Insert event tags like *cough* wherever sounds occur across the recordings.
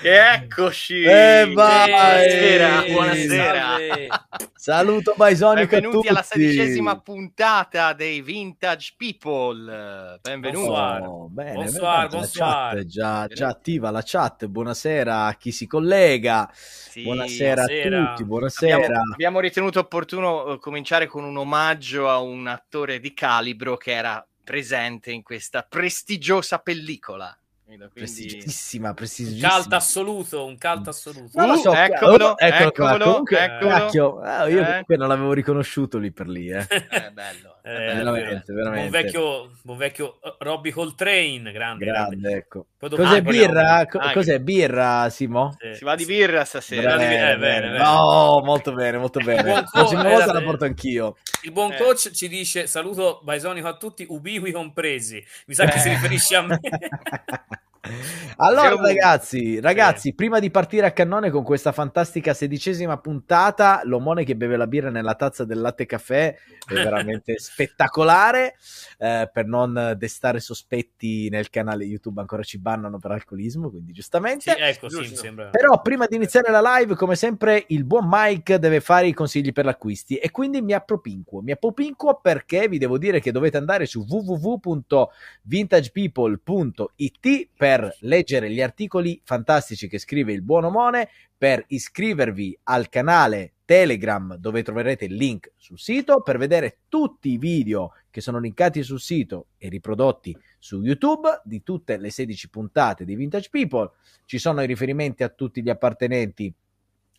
Eccoci! Eh, vai! Buonasera, buonasera. Saluto Baisonic a Benvenuti alla sedicesima puntata dei Vintage People. Benvenuti. Bonsoir. Oh, bene, Bonsoir, bonsoir. La chat è già, già attiva la chat. Buonasera a chi si collega. Sì, buonasera, buonasera. a tutti. Buonasera. Abbiamo, abbiamo ritenuto opportuno eh, cominciare con un omaggio a un attore di calibro che era presente in questa prestigiosa pellicola. Quindi- Prestigiosissima, prestigiosissima. Caldo assoluto, un caldo assoluto. Non lo so, Uh, eccolo, oh, eccolo qua. eccolo, Comunque, eccolo. cacchio, ah, io Eh. comunque non l'avevo riconosciuto lì per lì. Eh. È *laughs* bello. Eh, veramente, Buon veramente. vecchio, buon vecchio eh, Robbie Coltrane, grande. grande. Grande, ecco. Cos'è Ah, birra? Co- Ah, cos'è birra, Simo? Sì, Si va di birra stasera. Bene, eh, bene, bene. Oh, molto bene, molto bene. La prossima volta eh, la porto anch'io. Il buon Eh. coach ci dice saluto Baisonico a tutti, ubiqui compresi. Mi sa che Eh. si riferisce a me. *laughs* *laughs* Allora, Siamo- ragazzi, ragazzi, prima di partire a cannone con questa fantastica sedicesima puntata, l'omone che beve la birra nella tazza del latte caffè è *laughs* veramente spettacolare. eh, per non destare sospetti nel canale YouTube, ancora ci bannano per alcolismo, quindi Sì, giustamente. ecco, sì, mi Giusto. sembra. Però prima di iniziare la live, come sempre, il buon Mike deve fare i consigli per l'acquisti e quindi mi appropinquo. Mi appropinquo perché vi devo dire che dovete andare su www.vintagepeople.it per leggere gli articoli fantastici che scrive il buon Omone, per iscrivervi al canale Telegram dove troverete il link sul sito, per vedere tutti i video che sono linkati sul sito e riprodotti su YouTube di tutte le 16 puntate di Vintage People ci sono i riferimenti a tutti gli appartenenti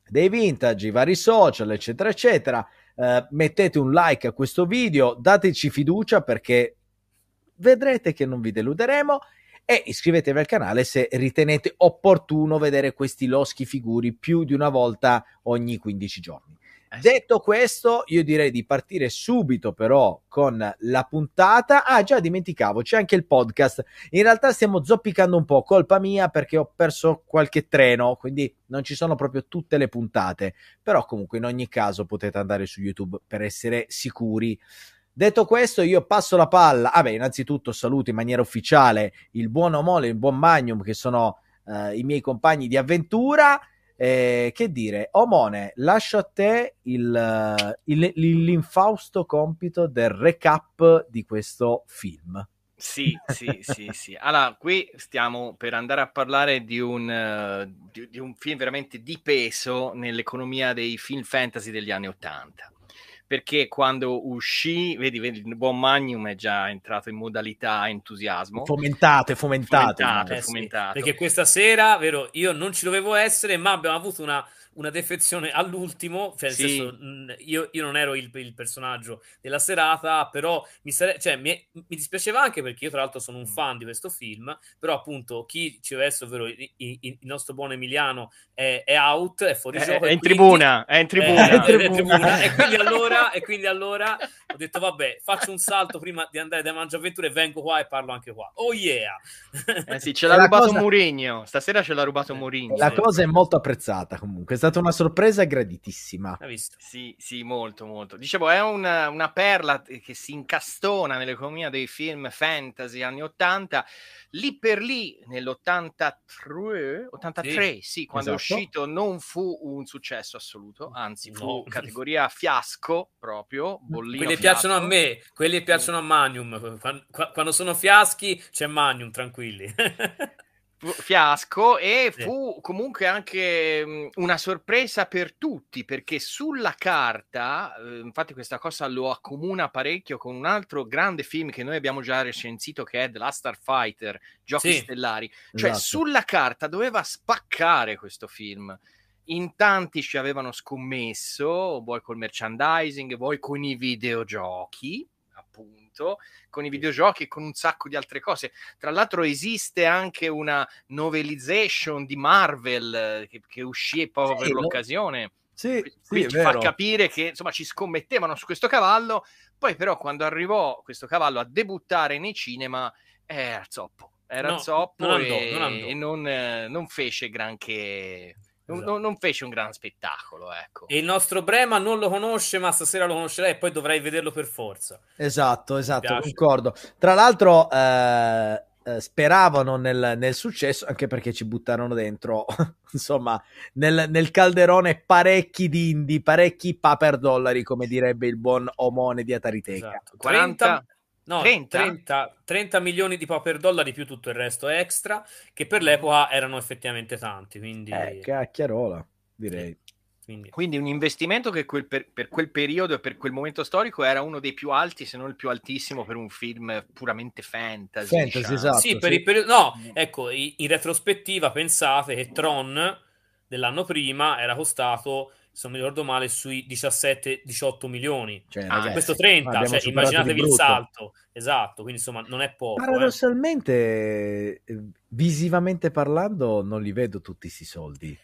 dei vintage, i vari social, eccetera, eccetera. Eh, mettete un like a questo video, dateci fiducia perché vedrete che non vi deluderemo e iscrivetevi al canale se ritenete opportuno vedere questi loschi figuri più di una volta ogni 15 giorni. Eh. Detto questo, io direi di partire subito però con la puntata. Ah, già dimenticavo, c'è anche il podcast. In realtà stiamo zoppicando un po', colpa mia perché ho perso qualche treno, quindi non ci sono proprio tutte le puntate. Però comunque in ogni caso potete andare su YouTube per essere sicuri. Detto questo, io passo la palla. Ah, beh, innanzitutto saluto in maniera ufficiale il buon Omole e il buon Magnum, che sono eh, i miei compagni di avventura. Eh, che dire, Omone, lascio a te il, il- l'infausto compito del recap di questo film. Sì, sì, sì, sì. Allora, qui stiamo per andare a parlare di un, eh, di, di un film veramente di peso nell'economia dei film fantasy degli anni Ottanta. Perché quando uscì, vedi, vedi, il buon Magnum è già entrato in modalità entusiasmo. Fomentate, fomentate. Fomentato. Eh sì, perché questa sera, vero, io non ci dovevo essere, ma abbiamo avuto una, una defezione all'ultimo. Cioè, nel Sì. senso, io, io non ero il, il personaggio della serata, però mi, sare- cioè, mi, mi dispiaceva anche perché io, tra l'altro, sono un fan di questo film. Però, appunto, chi ci essere, ovvero il, il- il nostro buon Emiliano, è, è out, è fuori È, gioco. è in tribuna, è in eh, tribuna. *laughs* È in è tribuna. in tribuna. e quindi allora e quindi allora ho detto vabbè faccio un salto prima di andare da Mangiaventura e vengo qua e parlo anche qua oh yeah Eh sì, *laughs* ce l'ha La rubato cosa- Mourinho. Stasera ce l'ha rubato Mourinho. La Sì. cosa è molto apprezzata comunque, è stata una sorpresa graditissima. hai visto Sì, sì, molto, molto. Dicevo, è una, una perla che si incastona nell'economia dei film fantasy anni 80. Lì per lì, nell'83, 83, sì, quando esatto. è uscito, non fu un successo assoluto, anzi, fu No. categoria fiasco proprio. Bollino quelli fiasco. piacciono a me quelli piacciono a qua- quando sono fiaschi c'è Magnum tranquilli *laughs* fiasco e Sì. fu comunque anche mh, una sorpresa per tutti perché sulla carta, eh, infatti questa cosa lo accomuna parecchio con un altro grande film che noi abbiamo già recensito che è The Last Starfighter, Giochi Sì. Stellari, cioè Esatto. sulla carta doveva spaccare questo film. In tanti ci avevano scommesso, vuoi col merchandising, vuoi con i videogiochi, appunto, con i videogiochi e con un sacco di altre cose. Tra l'altro esiste anche una novelization di Marvel eh, che, che uscì proprio Sì, per lo- l'occasione. Sì, Qui- sì, ci fa capire che insomma ci scommettevano su questo cavallo. Poi, però, quando arrivò questo cavallo a debuttare nei cinema, era zoppo. Era No, zoppo non andò, e, non andò. e non, eh, non fece granché. Non, Esatto. non- non fece un gran spettacolo, ecco. e il nostro Brema non lo conosce ma stasera lo conoscerai e poi dovrai vederlo per forza Esatto, esatto, concordo. Tra l'altro, eh, eh, speravano nel, nel, successo, anche perché ci buttarono dentro, *laughs* insomma, nel, nel calderone parecchi dindi, parecchi paper dollari, come direbbe il buon Omone di Atariteca. Esatto. 40... No, 30? 30, 30, milioni di paper dollari più tutto il resto extra, che per l'epoca erano effettivamente tanti. Quindi... Eh, cacchiarola, direi. Sì. Quindi. Quindi, un investimento che quel per, per, quel periodo e per quel momento storico era uno dei più alti, se non il più altissimo, per un film puramente fantasy. Fantasy, diciamo. esatto. Sì, per il periodo... No, ecco, in retrospettiva pensate che Tron dell'anno prima era costato se non mi ricordo male, sui 17-18 milioni. Cioè, ah, ragazzi, questo 30, cioè, immaginatevi il salto. Esatto, quindi insomma non è poco. Eh. Paradossalmente, eh. visivamente parlando, non li vedo tutti questi soldi.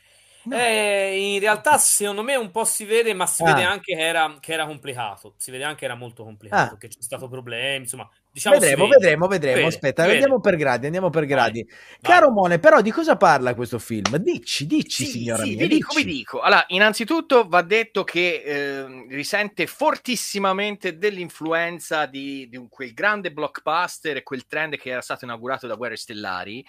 No. Eh, in realtà, secondo me, un po' si vede, ma si ah. vede anche che era, che era, complicato. Si vede anche che era molto complicato, ah. che c'è stato problemi. Insomma, diciamo vedremo, vedremo, vedremo. Vede, Aspetta, vede. andiamo per gradi. Andiamo per gradi. Vai. Caro Vai. Mone, però, di cosa parla questo film? Dici, dici, sì, signora sì, mia. Vi dico, vi dico. Allora, innanzitutto va detto che eh, risente fortissimamente dell'influenza di, di un, quel grande blockbuster e quel trend che era stato inaugurato da Guerre Stellari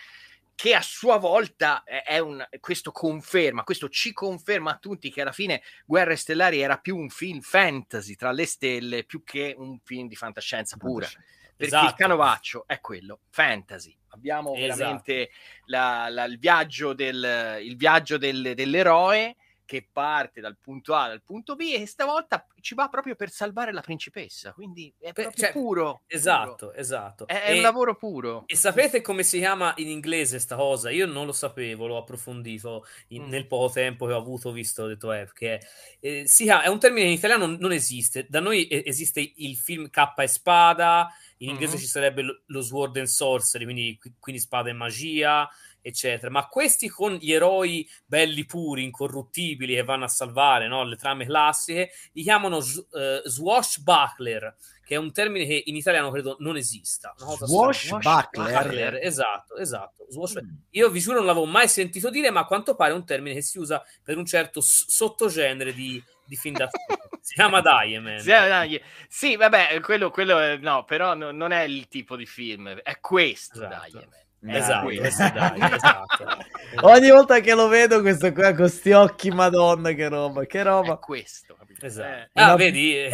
che a sua volta è un, questo conferma, questo ci conferma a tutti che alla fine Guerre Stellari era più un film fantasy tra le stelle più che un film di fantascienza pura. Perché esatto. il canovaccio è quello, fantasy. Abbiamo esatto. veramente la, la, il viaggio, del, il viaggio del, dell'eroe che parte dal punto A al punto B e stavolta ci va proprio per salvare la principessa, quindi è proprio cioè, puro. Esatto, puro. esatto. È, è e, un lavoro puro. E sapete come si chiama in inglese sta cosa? Io non lo sapevo, l'ho approfondito in, mm. nel poco tempo che ho avuto, visto, ho detto, eh, che eh, si chiama, è un termine in italiano non, non esiste, da noi esiste il film K e spada, in inglese mm-hmm. ci sarebbe lo, lo Sword and Sorcery, quindi, quindi spada e magia, eccetera. Ma questi con gli eroi belli puri, incorruttibili che vanno a salvare no? le trame classiche, li chiamano uh, swashbuckler, che è un termine che in italiano credo non esista. Swashbuckler? Esatto, esatto. Swash... Mm. Io vi giuro non l'avevo mai sentito dire, ma a quanto pare è un termine che si usa per un certo s- sottogenere di, di film d'azione. *laughs* si chiama Diamond. Sì, sì, vabbè, quello, quello no, però no, non è il tipo di film, è questo esatto. Diamond. Esatto, dai, *laughs* esatto. Ogni volta che lo vedo, questo qua con questi occhi, madonna, che roba, che roba. È questo, esatto. Eh, ah, una... vedi? *laughs*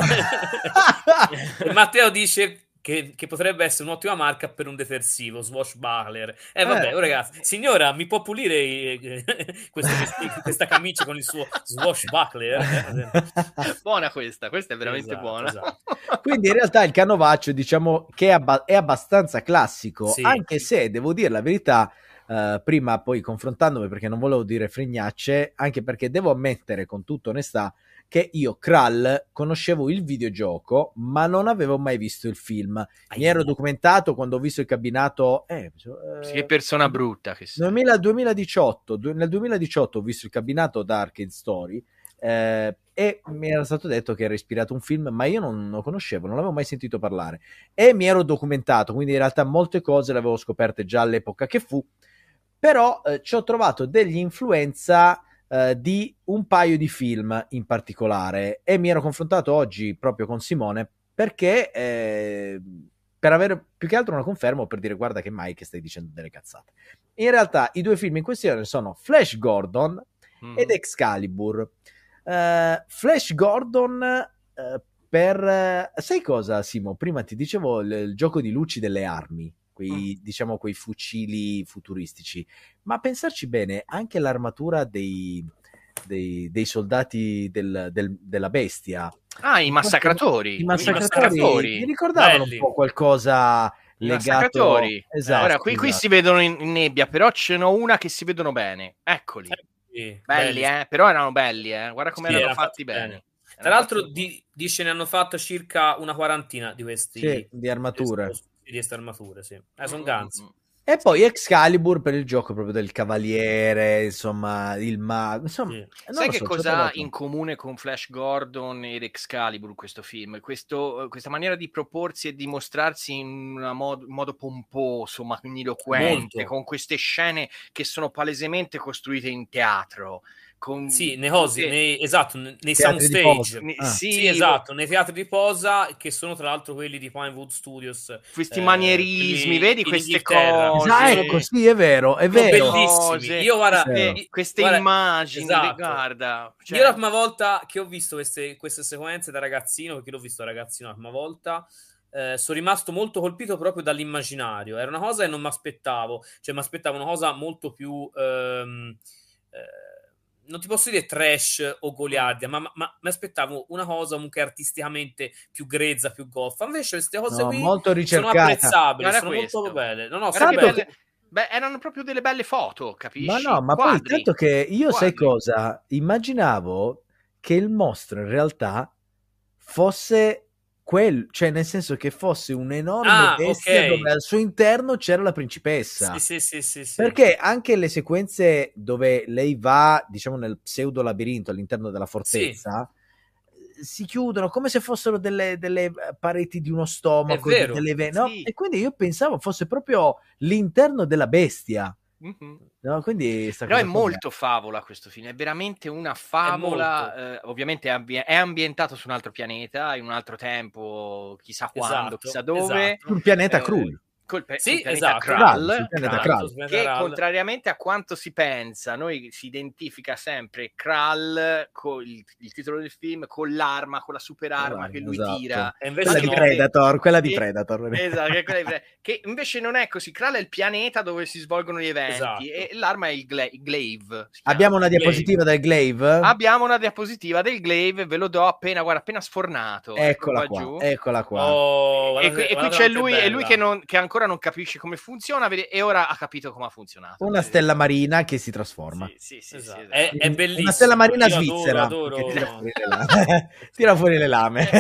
*laughs* Matteo dice che, che, potrebbe essere un'ottima marca per un detersivo, Swashbuckler. Eh vabbè, eh. Oh, ragazzi, signora, mi può pulire eh, *laughs* questo, questa camicia con il suo Swashbuckler? *laughs* buona questa, questa è veramente esatto, buona. Esatto. Quindi in realtà il canovaccio diciamo che è, abba- è abbastanza classico, sì. anche se devo dire la verità... Uh, prima poi confrontandomi perché non volevo dire fregnacce, anche perché devo ammettere con tutta onestà che io, Krall, conoscevo il videogioco, ma non avevo mai visto il film. Mi ero documentato quando ho visto il cabinato. Eh, eh, che persona brutta che sei. 2018, nel 2018 ho visto il cabinato da Arcade Story. Eh, e mi era stato detto che era ispirato a un film, ma io non lo conoscevo, non l'avevo mai sentito parlare. E mi ero documentato, quindi in realtà molte cose le avevo scoperte già all'epoca che fu. Però eh, ci ho trovato degli influenza eh, di un paio di film in particolare e mi ero confrontato oggi proprio con Simone perché eh, per avere più che altro una conferma o per dire guarda che mai che stai dicendo delle cazzate. In realtà i due film in questione sono Flash Gordon mm. ed Excalibur. Uh, Flash Gordon uh, per... sai cosa Simo? Prima ti dicevo il, il gioco di luci delle armi quei, mm. diciamo, quei fucili futuristici. Ma a pensarci bene, anche l'armatura dei, dei, dei soldati del, del, della bestia. Ah, i massacratori. I massacratori, I massacratori. mi ricordavano Belli. un po' qualcosa legato... Esatto, Ora, qui, esatto. qui si vedono in, in, nebbia, però ce n'è una che si vedono bene. Eccoli. Sì, belli, belli, eh? Però erano belli, eh? Guarda come sì, erano fatti bene. bene. Tra l'altro, di, dice ne hanno fatto circa una quarantina di questi sì, di armature. Di di queste armature, sì. Eh, sono Guns. E poi Excalibur per il gioco proprio del cavaliere, insomma, il mago. Insomma, sì. Sai che so, cosa ha in comune con Flash Gordon ed Excalibur questo film? Questo, questa maniera di proporsi e di mostrarsi in mod- modo pomposo, magniloquente, Molto. con queste scene che sono palesemente costruite in teatro con Sì, nei cosi, nei, esatto, nei soundstage. ne- Ah. sì, Sì, esatto, nei teatri di posa, che sono tra l'altro quelli di Pinewood Studios. questi eh, manierismi, quelli vedi queste cose, Ah, sì. ecco, sì, è vero, è Sono vero. bellissimi. Io, guarda, Sì. queste, queste guarda, immagini, esatto. guarda, cioè- Io la prima volta che ho visto queste, queste sequenze da ragazzino, perché l'ho visto da ragazzino la prima volta, eh, sono rimasto molto colpito proprio dall'immaginario. Era una cosa che non mi aspettavo, cioè mi aspettavo una cosa molto più... ehm, eh, non ti posso dire trash o goliardia, ma, ma mi aspettavo una cosa comunque artisticamente più grezza, più goffa. Invece queste cose No, qui molto sono ricercata. apprezzabili, Guarda sono questo. molto belle. No, no, sono che belle. belle- beh, erano proprio delle belle foto, capisci? Ma no, ma poi Quadri. tanto che io sai Quadri. cosa? Immaginavo che il mostro in realtà fosse quel, cioè nel senso che fosse un'enorme Ah, bestia ok. dove al suo interno c'era la principessa. Sì, sì, sì, sì, sì. Perché anche le sequenze dove lei va, diciamo, nel pseudo labirinto all'interno della fortezza si chiudono come se fossero delle, delle pareti di uno stomaco, vero, delle ve- no? sì. E quindi io pensavo fosse proprio l'interno della bestia. Mhm. No? Quindi Però è molto favola questo film, è veramente una favola. eh, ovviamente è, ambi- è ambientato su un altro pianeta, in un altro tempo, chissà quando, Esatto, chissà dove. esatto. sul pianeta Eh, Krul. Col pe- Sì, esatto. Pianeta Krull, Krull. che contrariamente a quanto si pensa, noi si identifica sempre Krull con il, il titolo del film con l'arma, con la super arma che lui Esatto. tira. E invece Quella di no. perché- Predator, quella di Predator. Esatto, che, quella di Pre- *laughs* che invece non è così. Krull è il pianeta dove si svolgono gli eventi Esatto. e l'arma è il, gla- il glaive. Abbiamo una Glaive. diapositiva del Glaive? Abbiamo una diapositiva del glaive, ve lo do appena, guarda, appena sfornato. Eccola Eccolo qua, giù. eccola qua. Oh, E, guardate- qui- e qui c'è lui, è lui che, non- che ancora non capisce come funziona vede- e ora ha capito come ha funzionato. Una stella marina che si trasforma. Sì, sì, sì, Esatto. sì, È, esatto. è bellissimo. Una stella marina Io adoro, svizzera. adoro- che tira fuori le lame. *laughs* Tira fuori le lame.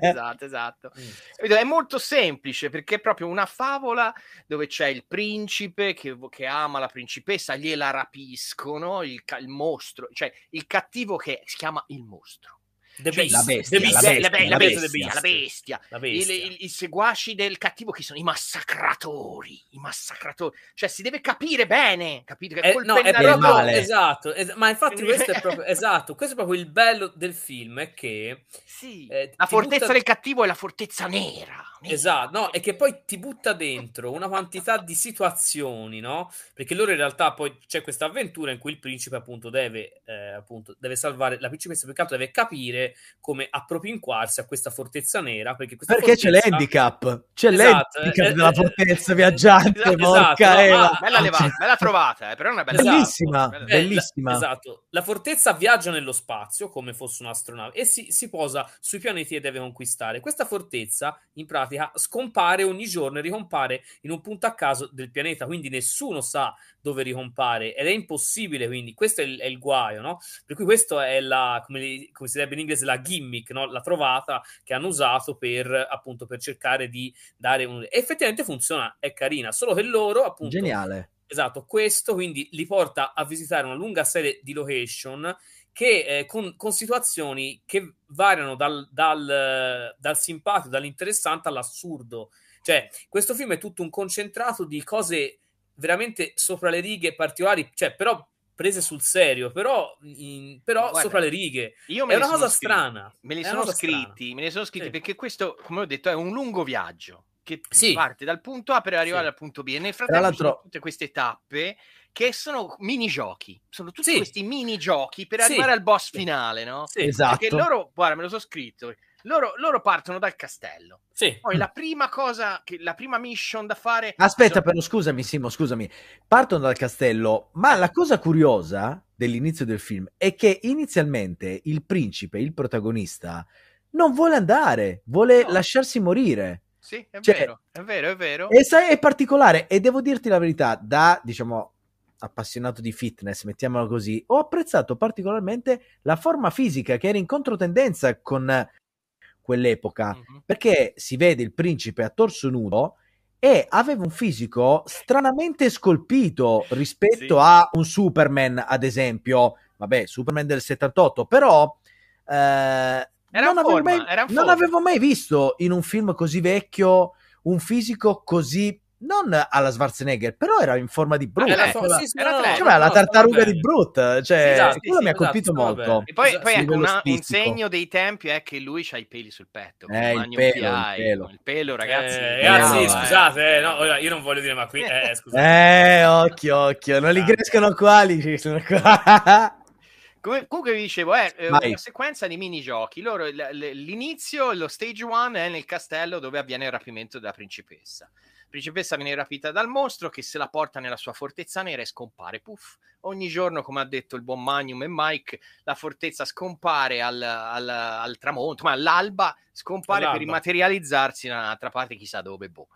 esatto, esatto. Mm. Capito? È molto semplice perché è proprio una favola dove c'è il principe che, che ama la principessa, gliela rapiscono, il, il mostro, cioè il cattivo che si chiama il mostro. The Cioè, Beast. la bestia, The la Beast. la, bestia, be- la la bestia, bestia. la bestia. La Il- bestia. il- I seguaci del cattivo che sono i massacratori, i massacratori. Cioè si deve capire bene, capite? Che Eh, no, è proprio male. esatto, es- ma infatti questo è *laughs* proprio esatto, questo è proprio il bello del film è che Sì, eh, la fortezza butta- del cattivo è la fortezza nera. nera. Esatto, no, e che poi ti butta dentro una quantità di situazioni, no? Perché loro in realtà poi c'è questa avventura in cui il principe appunto deve, eh, appunto, deve salvare la principessa, più che altro deve capire come appropinquarsi a questa fortezza nera, perché questa Perché c'è fortezza- l'handicap. C'è Esatto, l'handicap eh, della eh, fortezza eh, viaggiante, esatto, porca no, Eva. ma- Bella levata, bella trovata, eh, però è una bella Esatto. Bellissima, Bella- Eh, bellissima. la- esatto, la fortezza viaggia nello spazio come fosse un'astronave e si, si posa sui pianeti e deve conquistare. Questa fortezza in pratica scompare ogni giorno e ricompare in un punto a caso del pianeta, quindi nessuno sa dove ricompare ed è impossibile. Quindi questo è il, è il guaio, no? Per cui questo è la, come, come si direbbe in inglese, la gimmick, no? la trovata che hanno usato per appunto per cercare di dare un. E effettivamente funziona, è carina, solo che loro appunto. Geniale. Esatto, questo quindi li porta a visitare una lunga serie di location che eh, con, con situazioni che variano dal, dal, dal simpatico, dall'interessante all'assurdo. Cioè, questo film è tutto un concentrato di cose veramente sopra le righe particolari, cioè però prese sul serio, però, in- però Guarda, sopra le righe. Io me È li una sono cosa scritti. strana. Me li sono scritti, me li sono scritti Sì. perché questo, come ho detto, è un lungo viaggio che Sì. parte dal punto A per arrivare Sì. al punto B. E nel frattempo ci sono tutte queste tappe che sono minigiochi. Sono tutti Sì. questi minigiochi per Sì. arrivare al boss finale, no? Sì, Esatto. Perché loro, guarda, me lo so scritto. Loro, loro partono dal castello. sì. Poi la prima cosa, che, la prima mission da fare. Aspetta, sono- però, scusami, Simo, scusami. Partono dal castello, ma la cosa curiosa dell'inizio del film è che inizialmente il principe, il protagonista, non vuole andare, vuole No. lasciarsi morire. Sì, è Cioè- vero, è vero, è vero. E sai, è particolare, e devo dirti la verità, da, diciamo, appassionato di fitness, mettiamolo così, ho apprezzato particolarmente la forma fisica che era in controtendenza con quell'epoca, Mhm. perché si vede il principe a torso nudo e aveva un fisico stranamente scolpito rispetto Sì. a un Superman, ad esempio, vabbè, Superman del 78, però... eh, non, in avevo forma, mai, non forma. avevo mai visto in un film così vecchio un fisico così non alla Schwarzenegger, però era in forma di Brut. era- Quella- sì, era tre, cioè, la no, tartaruga stava di. Brut, cioè, Esatto, quello sì, mi ha sì, colpito esatto, molto. E poi, Esatto, poi ecco, una- un segno dei tempi è che lui ha i peli sul petto. Eh, il pelo, il pelo. Il pelo, ragazzi. Eh, ragazzi, eh. scusate, eh, no, ora, io non voglio dire, ma qui, eh, *laughs* scusate. Eh, occhio, occhio, non li Ah. crescono qua, li crescono qua. *laughs* Come- comunque vi dicevo, è eh, Vai. una sequenza di minigiochi. Loro, l- l- l'inizio, lo stage one è nel castello dove avviene il rapimento della principessa. Principessa viene rapita dal mostro che se la porta nella sua fortezza nera e scompare. Puff. Ogni giorno, come ha detto il buon Magnum e Mike, la fortezza scompare al, al- al tramonto, ma all'alba scompare per All'alba. immaterializzarsi in un'altra parte, chissà dove. Boh.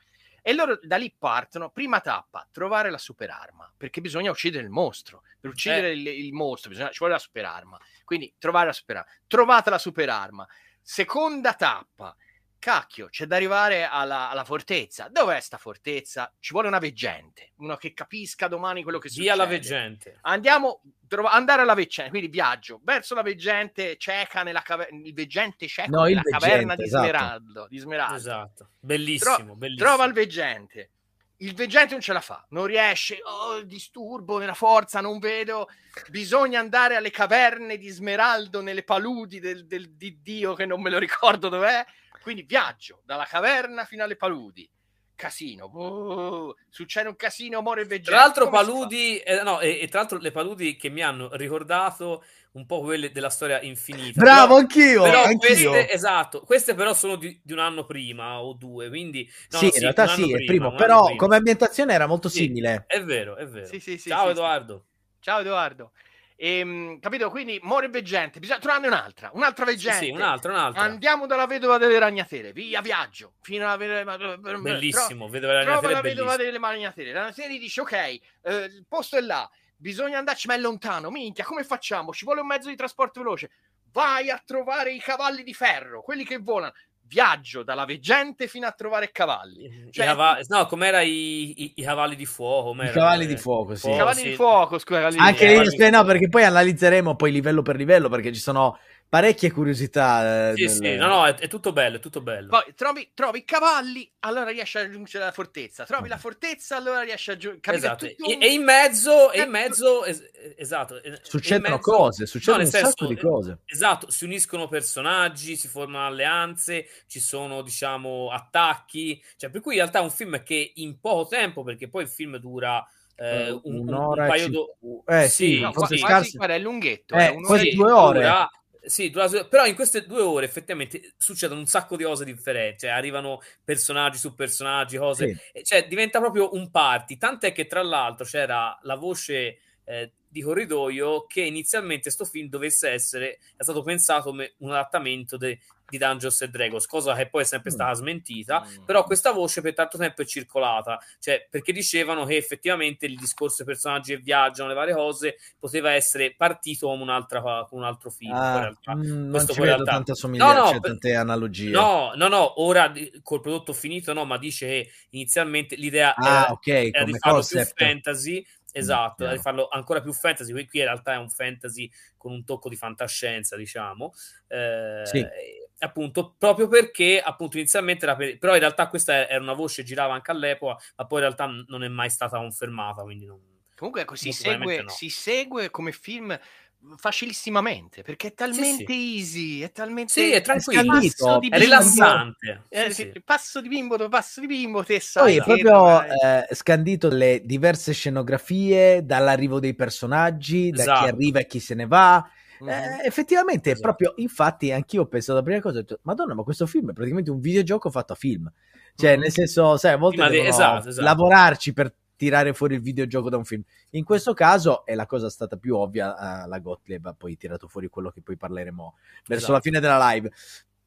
E loro da lì partono. Prima tappa, trovare la superarma, perché bisogna uccidere il mostro. Per uccidere il, il mostro bisogna, ci vuole la superarma. Quindi trovare la superarma. Trovate la superarma. Seconda tappa. Cacchio, c'è da arrivare alla, alla fortezza. Dov'è sta fortezza? Ci vuole una veggente, uno che capisca domani quello che Via la succede. veggente. Andiamo, trova- andare alla veggente, quindi viaggio verso la veggente cieca nella caverna, il veggente cieco No, nella veggente, caverna di esatto. Smeraldo, di Smeraldo. Esatto. Bellissimo, bellissimo. Trova il veggente. Il veggente non ce la fa, non riesce. Oh, disturbo nella forza, non vedo. Bisogna andare alle caverne di Smeraldo, nelle paludi del, del- di Dio, che non me lo ricordo dov'è. Quindi viaggio dalla caverna fino alle paludi. Casino, boh, succede un casino, muore il veggente. Tra l'altro, Come paludi, eh, no, e, e tra l'altro le paludi che mi hanno ricordato un po' quelle della storia infinita. Bravo, Però- anch'io, Però anch'io. queste, esatto, queste però sono di, di un anno prima o due, quindi... no, sì, no, in realtà un anno sì, è primo, però prima. come ambientazione era molto Sì. simile. È vero, è vero. Sì, sì, sì, Ciao sì, sì. Edoardo. Ciao Edoardo. Ehm, capito? Quindi muore veggente, bisogna trovarne un'altra, un'altra Sì, veggente. sì, un'altra, un'altra. Andiamo dalla vedova delle ragnatele, via viaggio, fino alla vedova Bellissimo, vedeva la Trova ragnatela la vedova delle ragnatele. La ragnatele dice: Ok, eh, il posto è là, bisogna andarci, ma è lontano. Minchia, come facciamo? Ci vuole un mezzo di trasporto veloce. Vai a trovare i cavalli di ferro, quelli che volano. Viaggio dalla veggente fino a trovare i cavalli. I Cioè- cava- No, com'era i, i- i cavalli di fuoco? I cavalli di fuoco, sì. I cavalli sì. di fuoco, scusa, cavalli Anche lì, cavalli no, perché poi analizzeremo poi livello per livello, perché ci sono parecchie curiosità. eh, Sì, del- sì, no, no, è, è tutto bello, è tutto bello. Poi trovi, trovi i cavalli, allora riesci a raggiungere la fortezza. Trovi la fortezza, allora riesci a raggiungere. Esatto, e, e in mezzo, e in mezzo es- esatto, Succedono mezzo- cose, succedono no, un nel sacco senso, di cose. Esatto, si uniscono personaggi, si formano alleanze, ci sono, diciamo, attacchi. Cioè, per cui in realtà è un film che in poco tempo, perché poi il film dura eh, Eh, un, un- un'ora un e paio cin- d'o- eh, sì, sì, No, quasi, guarda, è lunghetto. Eh, è un'ora quasi e- due ore. dura- sì, però in queste due ore effettivamente succedono un sacco di cose differenti, cioè arrivano personaggi su personaggi, cose, Sì. cioè diventa proprio un party, tant'è che tra l'altro c'era la voce eh, di corridoio che inizialmente sto film dovesse essere, è stato pensato come un adattamento de- di Dungeons and Dragons, cosa che poi è sempre Mm. stata smentita, Mm. però questa voce per tanto tempo è circolata, cioè perché dicevano che effettivamente il discorso dei personaggi che viaggiano, le varie cose, poteva essere partito come, un'altra, come un altro film. Ah, realtà. mm, non questo vedo realtà- tanta somiglianza, No, no, cioè, tante analogie. No, no, no, ora col prodotto finito no, ma dice che inizialmente l'idea ah, era, ok, era di come farlo più fantasy, esatto, di farlo ancora più fantasy, qui, qui in realtà è un fantasy con un tocco di fantascienza, diciamo. Eh, Sì. appunto proprio perché appunto inizialmente era per... però in realtà questa era una voce girava anche all'epoca ma poi in realtà non è mai stata confermata quindi non... Comunque ecco, si, segue, no. si segue come film facilissimamente perché è talmente easy, è talmente sì è tranquillo di è rilassante Eh, Sì, sì, sì. passo di bimbo passo di bimbo, te Poi sai. è che proprio eh, scandito le diverse scenografie, dall'arrivo dei personaggi, da chi Esatto. arriva e chi se ne va. Eh, effettivamente, è Esatto. proprio, infatti, anch'io ho pensato la prima cosa, ho detto, Madonna, ma questo film è praticamente un videogioco fatto a film. Cioè, Mhm. nel senso, sai, a volte Sì, devono esatto, esatto. lavorarci per tirare fuori il videogioco da un film. In questo caso è la cosa stata più ovvia, eh, la Gottlieb ha poi tirato fuori quello che poi parleremo verso Esatto. la fine della live.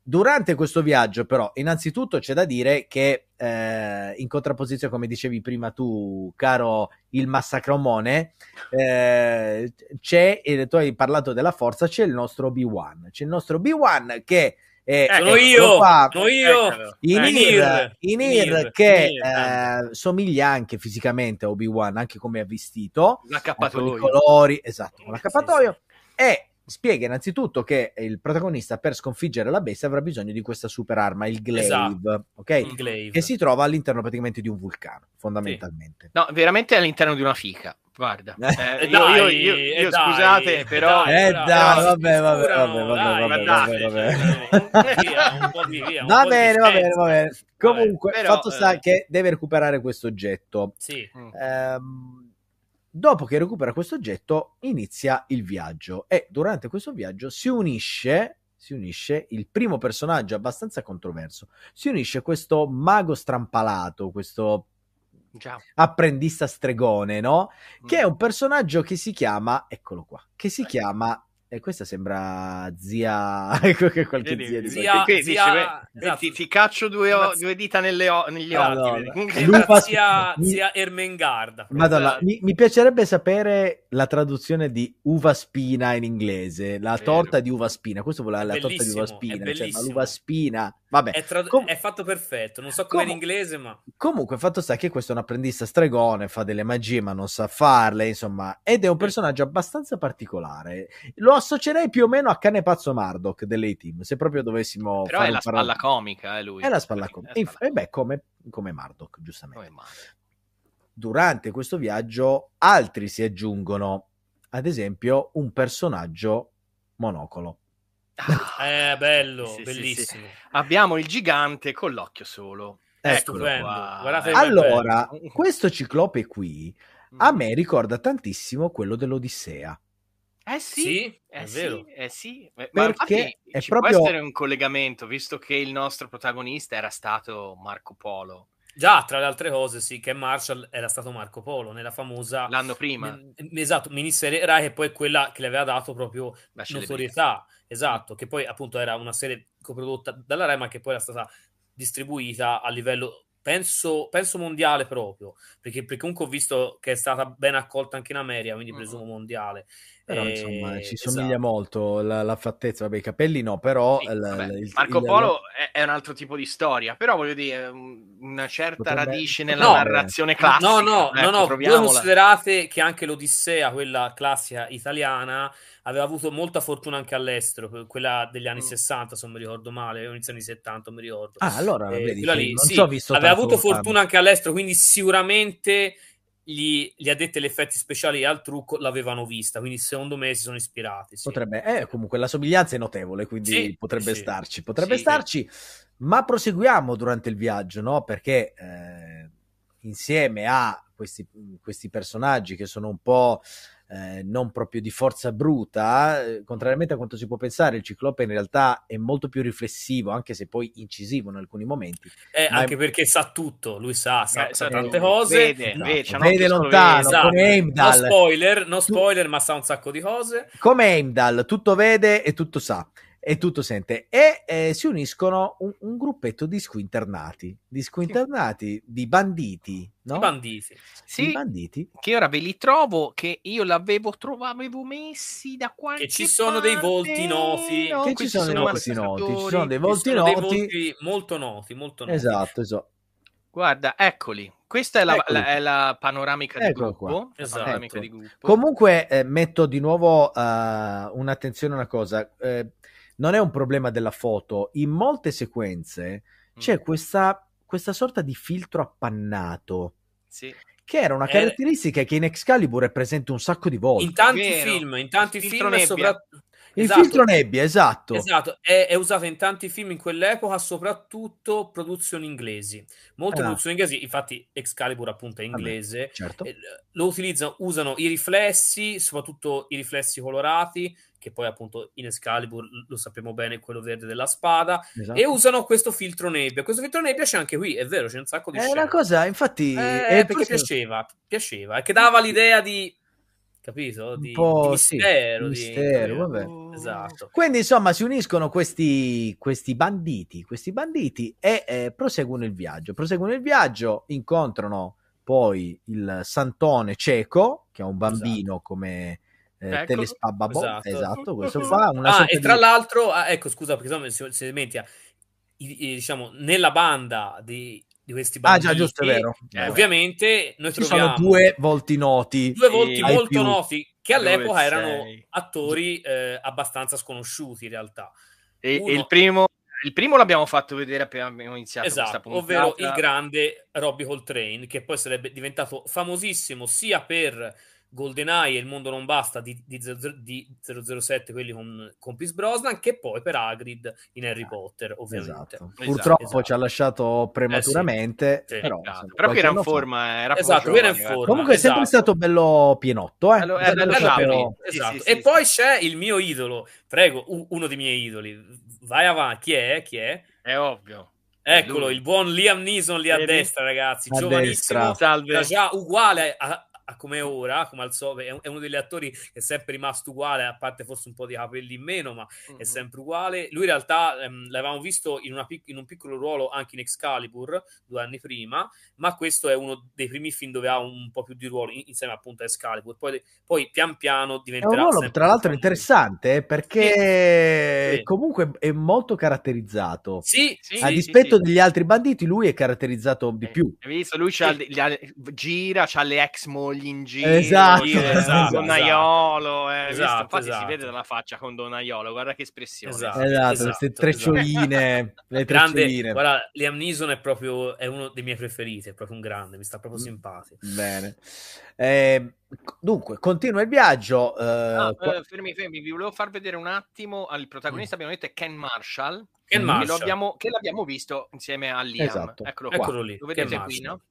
Durante questo viaggio, però, innanzitutto c'è da dire che eh, in contrapposizione, come dicevi prima tu, caro il massacromone, eh, c'è, e tu hai parlato della forza, c'è il nostro Obi-Wan. C'è il nostro Obi-Wan che è sono eccolo io qua, sono io Eccolo. in Eh, Ir, Nir, in Nir, Ir che Nir, grande. eh, somiglia anche fisicamente a Obi-Wan, anche come è vestito, con i L'accappatoio. colori, esatto, con Sì, l'accappatoio. E spiega innanzitutto che il protagonista per sconfiggere la bestia avrà bisogno di questa super arma, il glaive, Esatto. ok? Il glaive. Che si trova all'interno praticamente di un vulcano, fondamentalmente. No, veramente all'interno di una fica. Guarda, Eh, Eh, io, dai, io- io- eh, io dai, scusate, eh, però Eh però- dai, però vabbè, vabbè, misturano, vabbè, vabbè, dai, vabbè, guardate, vabbè, cioè, Va bene, va bene, va bene. Comunque, però, fatto sta eh. che deve recuperare questo oggetto. Sì. Mm. Ehm, dopo che recupera questo oggetto, inizia il viaggio e durante questo viaggio si unisce, si unisce il primo personaggio abbastanza controverso. Si unisce questo mago strampalato, questo Già. apprendista stregone, no? Che è Mm. un personaggio che si chiama, eccolo qua, che si chiama, e questa sembra zia, *laughs* che qualche Vedi, zia di zia- Qui zia- dice, "Beh, esatto. ti, ti caccio due, o- due dita nelle o- negli occhi. Comunque- Lupa- zia, *laughs* mi- zia Ermengarda. Madonna, Esatto. mi, mi piacerebbe sapere la traduzione di uva spina in inglese, la Vero. torta di uva spina. Questo vuole la torta di uva spina, cioè, ma l'uva spina. Vabbè, È, trad- Com- è fatto perfetto. Non so come in Com- inglese, ma comunque fatto sta che questo è un apprendista stregone, fa delle magie ma non sa farle, insomma, ed è un personaggio abbastanza particolare. Lo associerei più o meno a Cane Pazzo Murdoch dell'A-Team, se proprio dovessimo Però fare è la spalla comica, eh, lui. È la spalla comica. la Inf- spalla E beh, come, come Murdoch, giustamente. Come durante questo viaggio altri si aggiungono, ad esempio un personaggio monocolo. Ah, è bello, sì, sì, bellissimo. sì. Abbiamo il gigante con l'occhio solo. Eccolo stupendo. Eh, Allora, questo ciclope qui Mm. a me ricorda tantissimo quello dell'Odissea. Eh sì, Sì, eh è sì, vero. eh sì. Eh, Ma Perché infatti è ci proprio- può essere un collegamento, visto che il nostro protagonista era stato Marco Polo Già, tra le altre cose, sì, che Marshall era stato Marco Polo nella famosa l'anno prima. m- esatto, miniserie Rai, che poi è quella che le aveva dato proprio La notorietà. Esatto, che poi appunto era una serie coprodotta dalla Rai, ma che poi era stata distribuita a livello. Penso, penso mondiale proprio perché, perché comunque ho visto che è stata ben accolta anche in America, quindi presumo mondiale. Però insomma ci esatto. somiglia molto la, la fattezza, vabbè i capelli no, però Sì, vabbè, il- Marco il- Polo è, è un altro tipo di storia, però voglio dire, un- una certa Potrebbe- radice nella No, narrazione classica. No, no, ecco, no, no. Considerate che anche l'Odissea, quella classica italiana, aveva avuto molta fortuna anche all'estero, que- quella degli anni Mm. 60, se non mi ricordo male, o inizio anni 70, non mi ricordo. Ah, allora Eh, vedi, lì, non sì, ho visto aveva tanto avuto fortuna anche all'estero, quindi sicuramente gli, gli addetti agli effetti speciali al trucco l'avevano vista, quindi secondo me si sono ispirati. sì. Potrebbe, eh, comunque la somiglianza è notevole, quindi Sì, potrebbe sì. starci, potrebbe starci, ma proseguiamo durante il viaggio, no? Perché eh, insieme a questi, questi personaggi che sono un po' eh, non proprio di forza bruta, eh, contrariamente a quanto si può pensare, il ciclope in realtà è molto più riflessivo, anche se poi incisivo in alcuni momenti. Eh, anche perché sa tutto, lui sa, sa, Eh, sa sa tante cose. Vede, Esatto, vede, vede lontano. Esatto. come Heimdall. No spoiler, no Tu- spoiler, ma sa un sacco di cose. come Heimdall, tutto vede e tutto sa e tutto sente e eh, si uniscono un, un gruppetto di squinternati di squinternati di banditi no? I banditi. Di Sì, banditi che ora ve li trovo, che io l'avevo trovato, avevo messi da qualche Che ci sono dei parte. volti noti. No, Che ci questi sono dei volti noti, ci sono dei volti sono dei noti. volti molto noti, molto noti. esatto esatto Guarda, eccoli. Questa è la, la- è la panoramica di Eccolo gruppo. Esatto. panoramica di gruppo. comunque eh, metto di nuovo eh, un'attenzione a una cosa eh, non è un problema della foto in molte sequenze c'è Mm, questa questa sorta di filtro appannato sì. che era una Eh, caratteristica che in Excalibur è presente un sacco di volte. In tanti Vero. film, in tanti Il film soprattutto... Il Esatto. filtro nebbia, esatto. Esatto, è, è usato in tanti film in quell'epoca, soprattutto produzioni inglesi. Molte Ah. produzioni inglesi, infatti Excalibur appunto è Vabbè, inglese, certo. eh, lo utilizzano, usano i riflessi, soprattutto i riflessi colorati, che poi appunto in Excalibur lo sappiamo bene, è quello verde della spada, esatto. e usano questo filtro nebbia. Questo filtro nebbia c'è anche qui, è vero, c'è un sacco di È scene. una cosa, infatti, Eh, è perché forse piaceva, piaceva, e che dava l'idea di, capito, di, di sì, mistero. di mistero, capito? vabbè. Esatto. Quindi, insomma, si uniscono questi, questi banditi, questi banditi e eh, proseguono il viaggio. Proseguono il viaggio, incontrano poi il santone cieco, che ha un bambino come eh, telespababo. Esatto. Esatto, *laughs* questo fa. Una Ah, e tra di- l'altro, ah, ecco, scusa, perché sennò si, si dimentica, i- i- diciamo, nella banda di, di questi Ah, banditi, già, giusto, è vero. eh, ovviamente noi Ci troviamo sono due volti noti. due volti molto più. noti che Dove all'epoca erano sei? attori eh, abbastanza sconosciuti in realtà. E, Uno- e il, primo, il primo l'abbiamo fatto vedere appena abbiamo iniziato questa Esatto, puntata. ovvero il grande Robbie Coltrane, che poi sarebbe diventato famosissimo sia per GoldenEye e Il mondo non basta di, di, 00 di 007, quelli con, con Pierce Brosnan, che poi per Hagrid in Harry Potter, ovviamente. Esatto. Esatto, Purtroppo esatto. ci ha lasciato prematuramente, Sì, però, Esatto, Però qui era in forma, era Esatto, era in giovane, forma. Comunque è sempre esatto. stato bello pienotto, eh. Bello- Bisogna è bello giallo. Sì, Esatto. sì, e sì, poi sì. c'è il mio idolo, prego, uno dei miei idoli. Vai avanti, chi è? Chi è? È ovvio. Eccolo, Lui. il buon Liam Neeson lì a destra, ragazzi, A giovanissimo, destra. Salve. già uguale a, a come è ora, come al solito, è, un- è uno degli attori che è sempre rimasto uguale, a parte forse un po' di capelli in meno, ma Mhm. è sempre uguale. Lui in realtà ehm, l'avevamo visto in, una pic- in un piccolo ruolo anche in Excalibur due anni prima, ma questo è uno dei primi film dove ha un po' più di ruolo in- insieme appunto a Excalibur. Poi, poi pian piano È un diventerà ruolo tra l'altro interessante eh, perché Sì. comunque è molto caratterizzato. Sì, Sì, a sì, dispetto sì. degli altri banditi, lui è caratterizzato di più. Hai visto? Lui c'ha Sì. le- le- gira, c'ha le ex mogli in giro. Esatto, gira, esatto, Donnaiolo. eh, visto? Esatto, Infatti si esatto. vede dalla faccia con Donnaiolo, guarda che espressione. Esatto. Esatto, esatto, queste treccioline, *laughs* le grande, treccioline. guarda, Liam Neeson è proprio è uno dei miei preferiti, è proprio un grande, mi sta proprio Mm. simpatico. Bene. Eh, dunque, continua il viaggio. eh, Ah, qua- eh, fermi, fermi, vi volevo far vedere un attimo. Il protagonista abbiamo detto è Ken Marshall, Ken Mm. che, lo Marshall, abbiamo, che l'abbiamo visto insieme a Liam. Esatto. Eccolo qua. eccolo lì, Lo Ken vedete qui, Marshall. no?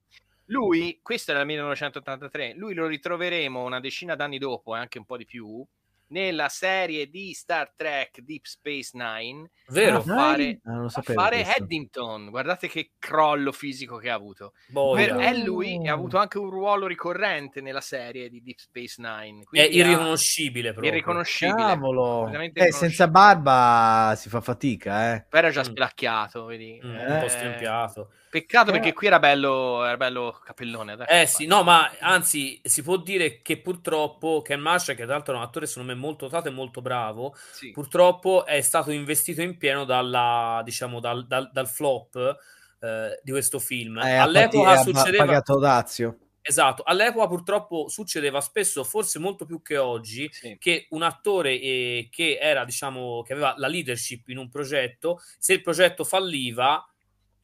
Lui, questo è del 1983, lui lo ritroveremo una decina d'anni dopo, e anche un po' di più, nella serie di Star Trek Deep Space Nine, Vero? a fare, Ah, a fare. Eddington. Guardate che crollo fisico che ha avuto. Boia. Per- è lui e ha avuto anche un ruolo ricorrente nella serie di Deep Space Nine. È irriconoscibile proprio. irriconoscibile. Cavolo. Eh, senza barba si fa fatica, eh. Però era già Mm. spelacchiato, vedi. Mm, un Eh, po' stempiato. Peccato Eh. perché qui era bello, era bello capellone. dai, Eh sì, fai? no, ma anzi, si può dire che purtroppo Ken Marshall, che tra l'altro è un attore secondo me molto dotato e molto bravo, Sì. purtroppo è stato investito in pieno dalla, diciamo, dal, dal- dal flop eh, di questo film. Eh, All'epoca ha succedeva... pagato Dazio. Esatto, all'epoca purtroppo succedeva spesso, forse molto più che oggi, Sì. che un attore eh, che era, diciamo, che aveva la leadership in un progetto, se il progetto falliva,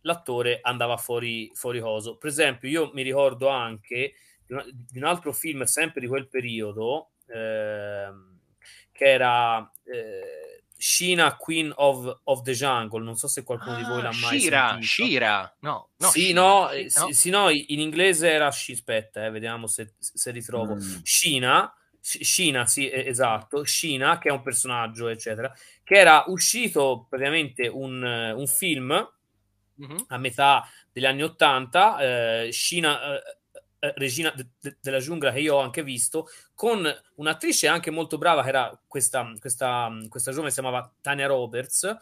l'attore andava fuori, fuori coso. Per esempio, io mi ricordo anche di, un altro film, sempre di quel periodo, ehm, che era eh, Sheena, Queen of, of the Jungle. Non so se qualcuno di voi l'ha Ah, mai Shira, sentito. Shira. No, no, sì, Shira, no, sì, eh, sì, no. sì, no, in inglese era aspetta, eh, vediamo se, se ritrovo. Mm. Shina, Sh- Shina, sì, esatto, Shina, che è un personaggio, eccetera, che era uscito praticamente un, un film Mhm. a metà degli anni Ottanta, eh, Shina, eh, eh, regina de- de- della giungla, che io ho anche visto, con un'attrice anche molto brava, che era questa, questa, questa giovane, si chiamava Tania Roberts.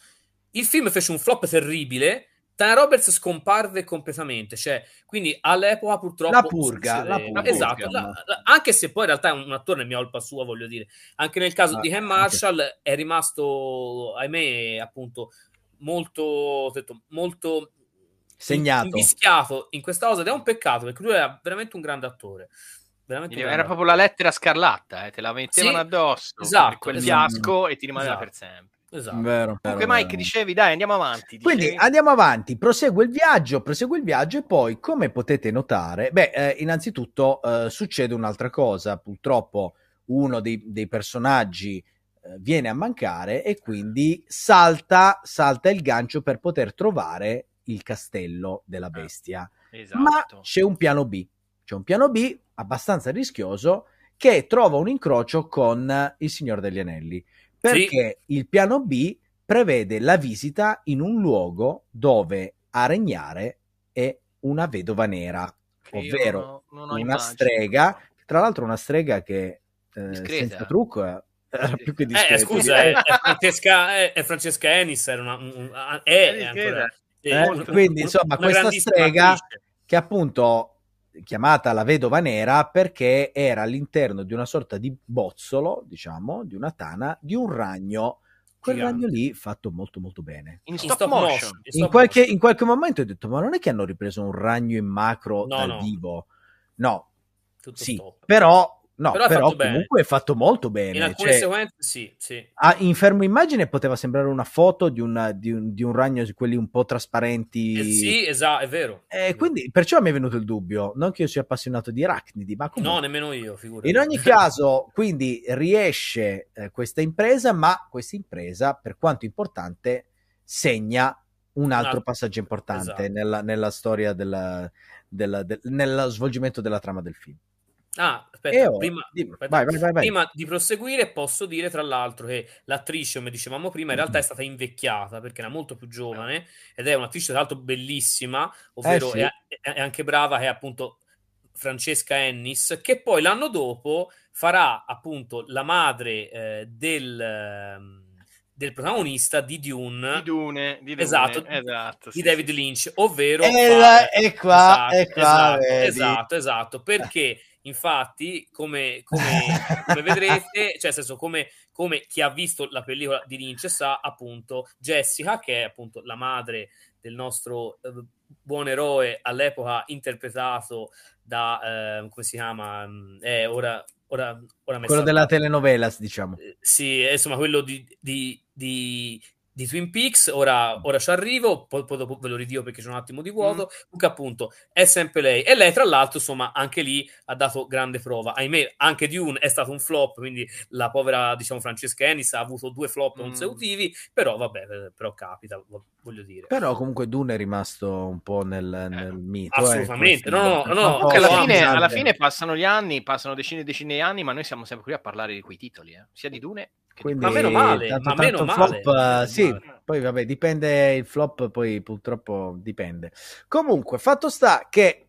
Il film fece un flop terribile. Tania Roberts scomparve completamente, cioè, quindi all'epoca purtroppo La purga, la purga, esatto, la- la- anche se poi in realtà è un, un attore ne colpa sua, voglio dire. Anche nel caso Ah, di Ken Marshall è rimasto, ahimè, appunto, molto, ho detto, molto Segnato. invischiato in questa cosa ed è un peccato perché lui era veramente un grande attore. Veramente Era grande proprio la lettera scarlatta, eh, te la mettevano Sì, addosso esatto, quel esatto. fiasco e ti rimaneva Esatto. per sempre. Esatto. Vero, Comunque, vero, Mike, vero. dicevi, dai, andiamo avanti. Quindi dicevi? andiamo avanti, prosegue il viaggio, prosegue il viaggio e poi, come potete notare, beh, eh, innanzitutto eh, succede un'altra cosa, purtroppo uno dei, dei personaggi eh, viene a mancare e quindi salta, salta il gancio per poter trovare il castello della bestia. Esatto. Ma c'è un piano B, c'è un piano B abbastanza rischioso che trova un incrocio con il Signore degli Anelli, perché il piano B prevede la visita in un luogo dove a regnare è una vedova nera, Che ovvero non non una immagini. strega, tra l'altro una strega che eh, senza trucco è- era più che Eh, discreta. scusa, è, è Francesca, è, è Francesca Ennis, era una, un- un- è, è ancora, sì, Eh, quindi, insomma, questa strega- attrice. che appunto chiamata la vedova nera perché era all'interno di una sorta di bozzolo, diciamo, di una tana, di un ragno. Quel Gigante. ragno lì fatto molto molto bene. In In stop, stop motion. motion. in In stop qualche, motion. in qualche momento ho detto, ma non è che hanno ripreso un ragno in macro No, dal no. vivo? No, Tutto sì, stop. però No, Però però, comunque è fatto molto bene. In alcune cioè, sequenze sì, sì. a- in fermo immagine poteva sembrare una foto di, una- di un, di un ragno, di quelli un po' trasparenti. Eh, sì, esatto, è vero. Eh, quindi, perciò mi è venuto il dubbio. Non che io sia appassionato di arachnidi, ma comunque. No, nemmeno io, figurati. In ogni caso, quindi riesce eh, questa impresa, ma questa impresa, per quanto importante, segna un altro altro- passaggio importante esatto. nella, nella storia della, della- del- nello svolgimento della trama del film. Ah, aspetta, E ora- prima, dimmi, aspetta, vai, vai, vai, prima di proseguire posso dire tra l'altro che l'attrice, come dicevamo prima, in realtà è stata invecchiata perché era molto più giovane ed è un'attrice tra l'altro bellissima, ovvero Eh, sì. è, è- anche brava, che è appunto Francesca Ennis, che poi l'anno dopo farà appunto la madre eh, del, ehm, del protagonista di Dune, Di Dune, di Dune, Esatto, esatto, di sì, David sì. Lynch, ovvero E fa- là- e qua- esatto, e qua, esatto, esatto, esatto, perché infatti come, come, come vedrete, *laughs* cioè nel senso come, come chi ha visto la pellicola di Lynch sa appunto Jessica che è appunto la madre del nostro eh, buon eroe all'epoca interpretato da eh, come si chiama Mm, eh, ora ora, ora Quello della saltato. telenovelas, diciamo. Eh, Sì, insomma, quello di, di, di, di Twin Peaks. Ora, ora ci arrivo, poi, poi dopo ve lo ridio perché c'è un attimo di vuoto. Comunque, appunto, è sempre lei. E lei, tra l'altro, insomma, anche lì ha dato grande prova. Ahimè, anche Dune è stato un flop, quindi la povera, diciamo, Francesca Ennis ha avuto due flop Mm. consecutivi. Però, vabbè, eh, però capita, voglio dire. Però comunque Dune è rimasto un po' nel, nel mito. eh, assolutamente. questo- No, no, no, alla, fine, alla fine passano gli anni, passano decine e decine di anni, ma noi siamo sempre qui a parlare di quei titoli, eh. sia di Dune che Quindi, Ma meno male, tanto- ma tanto meno male, flop, eh, sì, male. poi vabbè, dipende il flop, poi purtroppo dipende. Comunque, fatto sta che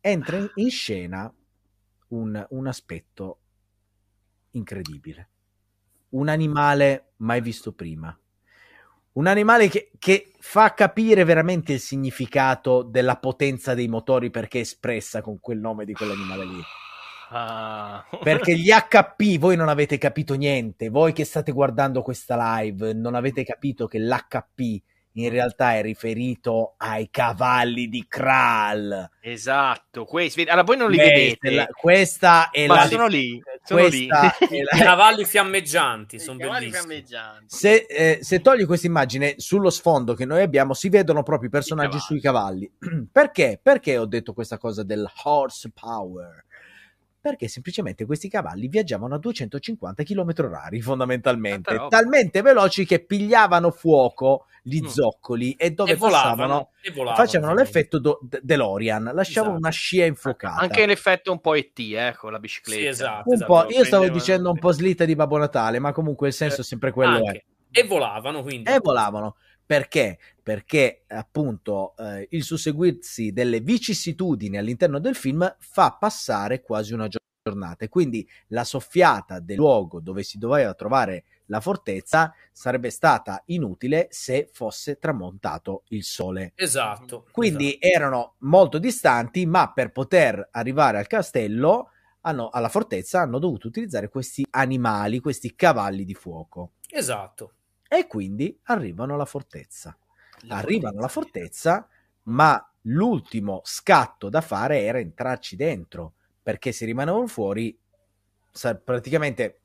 entra in- in scena un, un aspetto incredibile. Un animale mai visto prima. Un animale che, che fa capire veramente il significato della potenza dei motori perché è espressa con quel nome di quell'animale lì. Ah. Perché gli HP voi non avete capito niente, voi che state guardando questa live non avete capito che l'HP in realtà è riferito ai cavalli di Kral. Esatto, questi, allora voi non li Questa vedete, la- questa è ma la sono lì, sono lì. questa *laughs* è I la- cavalli fiammeggianti I sono bellissimi. fiammeggianti. se, eh, se togli questa immagine sullo sfondo che noi abbiamo, si vedono proprio i personaggi cavalli. sui cavalli. *clears throat* Perché? Perché ho detto questa cosa del horsepower? Perché semplicemente questi cavalli viaggiavano a 250 km orari fondamentalmente, roba. talmente veloci che pigliavano fuoco gli Mm. zoccoli e dove e volavano, passavano e volavano, facevano l'effetto do- de- DeLorean, lasciavano Esatto. una scia infuocata. Anche l'effetto un po' ET, eh, con la bicicletta. Sì, esatto. un po', io stavo dicendo un po' slitta di Babbo Natale, ma comunque il senso è sempre quello. è. Anche. E volavano, quindi. e volavano. Perché? Perché appunto eh, il susseguirsi delle vicissitudini all'interno del film fa passare quasi una giornata e quindi la soffiata del luogo dove si doveva trovare la fortezza sarebbe stata inutile se fosse tramontato il sole. Esatto. Quindi erano molto distanti, ma per poter arrivare al castello, hanno- alla fortezza, hanno dovuto utilizzare questi animali, questi cavalli di fuoco. Esatto. E quindi arrivano alla fortezza. Arrivano alla fortezza, ma l'ultimo scatto da fare era entrarci dentro, perché se rimanevano fuori, praticamente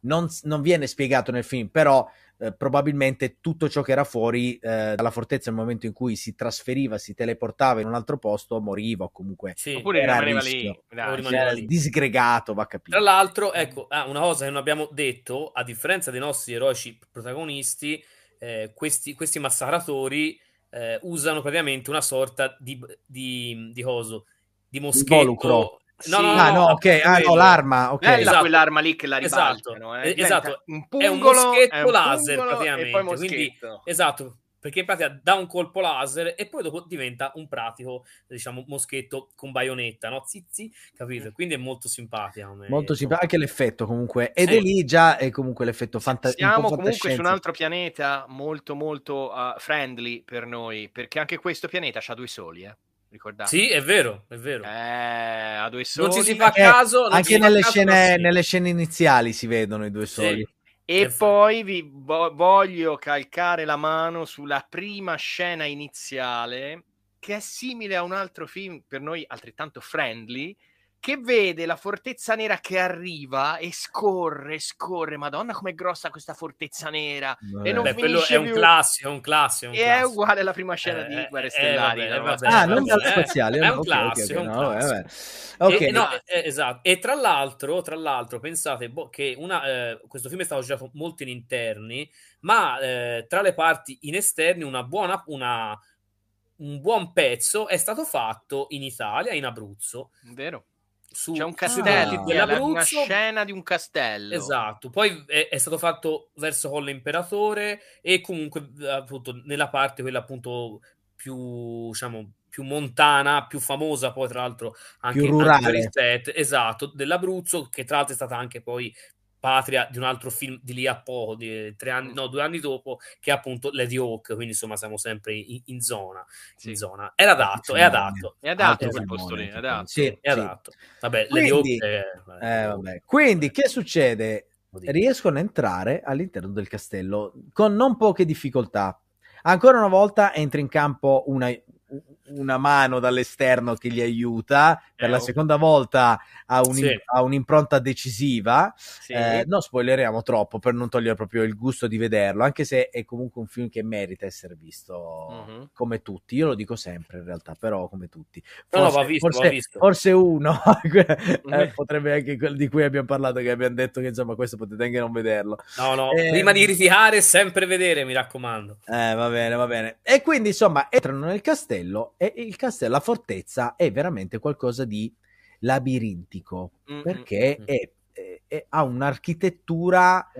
non, non viene spiegato nel film, però eh, probabilmente tutto ciò che era fuori eh, dalla fortezza nel momento in cui si trasferiva, si teleportava in un altro posto, moriva o comunque Sì. Oppure rimaneva rischio. lì. Dai, O rimaneva lì. disgregato, va capito. Tra l'altro, ecco, ah, una cosa che non abbiamo detto, a differenza dei nostri eroici protagonisti, eh, questi, questi massacratori eh, usano praticamente una sorta di, di, di coso, di Involucro. Moschetto. No, no, Sì. no, ah, no, ok, ah, no, l'arma, ok. Bella Esatto. quell'arma lì che la Esatto. ribaltano. Eh, Eh. Esatto. Un È un pungolo, moschetto è un laser, pungolo praticamente, E poi quindi-. Esatto, perché in pratica dà un colpo laser e poi dopo diventa un pratico, diciamo, moschetto con baionetta, no? Zizi, capito? Quindi è molto simpatica. Molto insomma. simpatico anche l'effetto comunque ed Sì. è lì già è comunque l'effetto fanta- un po' Siamo comunque su un altro pianeta molto molto uh, friendly per noi, perché anche questo pianeta ha due soli, eh. Ricordate? Sì, è vero, è vero. Eh, ha due soli. non ci si fa Eh, caso. anche nelle caso, scene, sì. nelle scene iniziali si vedono i due Sì. soli E poi vi vo- voglio calcare la mano sulla prima scena iniziale, che è simile a un altro film per noi altrettanto friendly, che vede la fortezza nera che arriva e scorre, scorre. Madonna, com'è grossa questa fortezza nera! E non Beh, quello finisce è un classico, è un classico. è E è uguale alla prima scena Eh, di eh, Guerre eh, Stellari. vabbè, no? vabbè, Ah, non vabbè, spaziali, è no, un classico, no, vabbè. E, no, eh, esatto. E tra l'altro, tra l'altro, pensate boh, che una, eh, questo film è stato girato molto in interni, ma eh, tra le parti in esterni una buona, una, un buon pezzo è stato fatto in Italia, in Abruzzo. Vero. Su, C'è un castello, Ah. la- una dell'Abruzzo. scena di un castello. Esatto, poi è, è stato fatto verso Colle Imperatore e comunque eh, appunto nella parte quella appunto più diciamo più montana, più famosa poi tra l'altro anche, Più anche rurale. per il set, esatto, dell'Abruzzo che tra l'altro è stata anche poi patria di un altro film di lì a poco, di tre anni, no, due anni dopo, che è appunto Lady Hawk, quindi insomma siamo sempre in, in zona, Sì. in zona. Era adatto, è adatto, È adatto quel posto lì, è adatto. Sì, è sì. adatto. Vabbè, Lady Quindi- Hawk è... Eh, vabbè. Quindi, che succede? Riescono a entrare all'interno del castello con non poche difficoltà. Ancora una volta entra in campo una, una mano dall'esterno che gli aiuta. Per Eh, la seconda volta ha, un- Sì. ha un'impronta decisiva. Sì. Eh, non spoileriamo troppo per non togliere proprio il gusto di vederlo, anche se è comunque un film che merita essere visto Mhm. come tutti. Io lo dico sempre in realtà, però come tutti. No, no, Forse, va visto, forse- forse uno *laughs* Mhm. potrebbe anche quello di cui abbiamo parlato, che abbiamo detto che insomma questo potete anche non vederlo. No, no, Eh, prima di criticare, sempre vedere, mi raccomando. Eh, va bene, va bene. E quindi insomma entrano nel castello e il castello, la fortezza è veramente qualcosa di labirintico Mm, perché è- è- è- ha un'architettura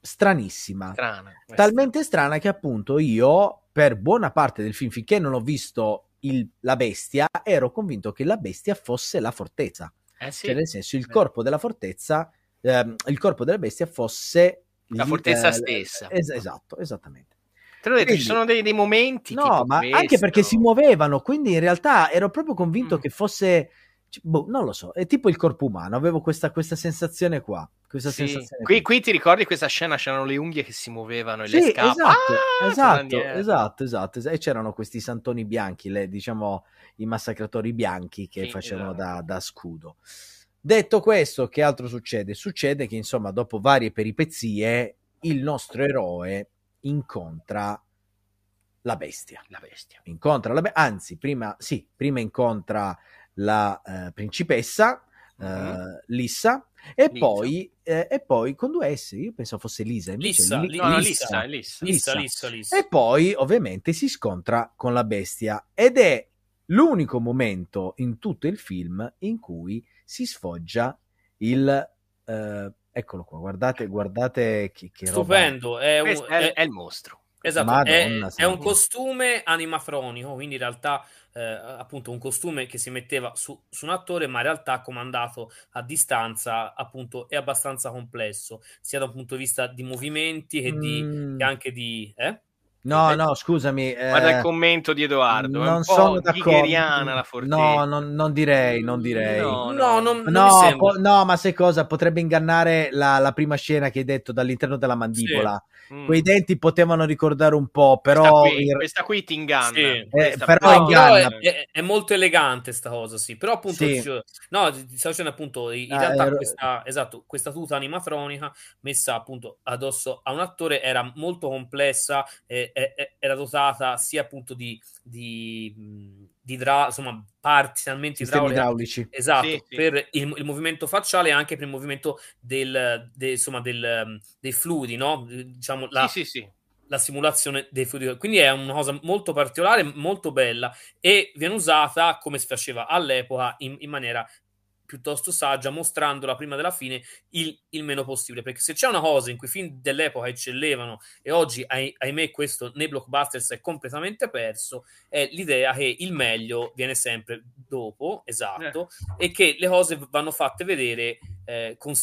stranissima. strana. talmente strana che appunto io per buona parte del film finché non ho visto il- la bestia ero convinto che la bestia fosse la fortezza Eh sì. cioè nel senso il corpo della fortezza ehm, il corpo della bestia fosse La fortezza eh, stessa. es- esatto esattamente Te l'ho detto, Quindi- ci sono dei, dei momenti no ma questo. anche perché si muovevano quindi in realtà ero proprio convinto Mm. che fosse cioè, boh, non lo so è tipo il corpo umano avevo questa, questa sensazione qua questa Sì. sensazione Qui, qui ti ricordi questa scena? C'erano le unghie che si muovevano e le Sì, scarpe. esatto, Ah, esatto, esatto, esatto, es- E c'erano questi santoni bianchi, le- diciamo i massacratori bianchi che Sì, facevano esatto. da, da scudo. Detto questo, che altro succede? Succede che, insomma, dopo varie peripezie, il nostro eroe incontra la bestia. La bestia. Incontra la be- anzi, prima, sì, prima incontra la eh, principessa eh, Mhm. Lissa e poi, eh, e poi con due S, io pensavo fosse Lisa, invece Lissa, Li- No. Lissa, Lissa. lissa, lissa. e poi ovviamente si scontra con la bestia ed è l'unico momento in tutto il film in cui si sfoggia il eh, eccolo qua guardate guardate che, che roba Stupendo, è un, è, è- è il mostro. esatto, Madonna è, è un costume animafronico, quindi in realtà eh, appunto un costume che si metteva su, su un attore, ma in realtà comandato a distanza, appunto è abbastanza complesso, sia da un punto di vista di movimenti che, di, Mm. che anche di... Eh? No no scusami eh, Guarda il commento di Edoardo. è non un sono po' d'accordo la fortezza. no non, non direi non direi No, No, No, sembra. po- no, ma sai cosa? Potrebbe ingannare la, la prima scena che hai detto dall'interno della mandibola. Mm. Quei denti potevano ricordare un po', questa, però qui, in- questa qui ti inganna. Sì. Questa Eh, però qui- No, però è, inganna. è- è molto elegante sta cosa, sì. Però appunto, Sì. cioè, no, ti stavo dicendo appunto, in Ah, realtà ero- questa, esatto, questa tuta animatronica messa appunto addosso a un attore era molto complessa, eh, eh, eh, era dotata sia appunto di, di, di idra- insomma, idrauliche idraulici. Esatto, Sì, sì. per il, il movimento facciale e anche per il movimento del, de- insomma, del, dei fluidi, no? Diciamo, la, Sì, sì, sì. la simulazione dei fluidi. Quindi è una cosa molto particolare, molto bella e viene usata come si faceva all'epoca in, in maniera piuttosto saggia, mostrandola prima della fine il, il meno possibile. Perché se c'è una cosa in cui i film dell'epoca eccellevano e oggi, ahi- ahimè, questo nei blockbusters è completamente perso, è l'idea che il meglio viene sempre dopo, esatto, e che le cose vanno fatte vedere eh, con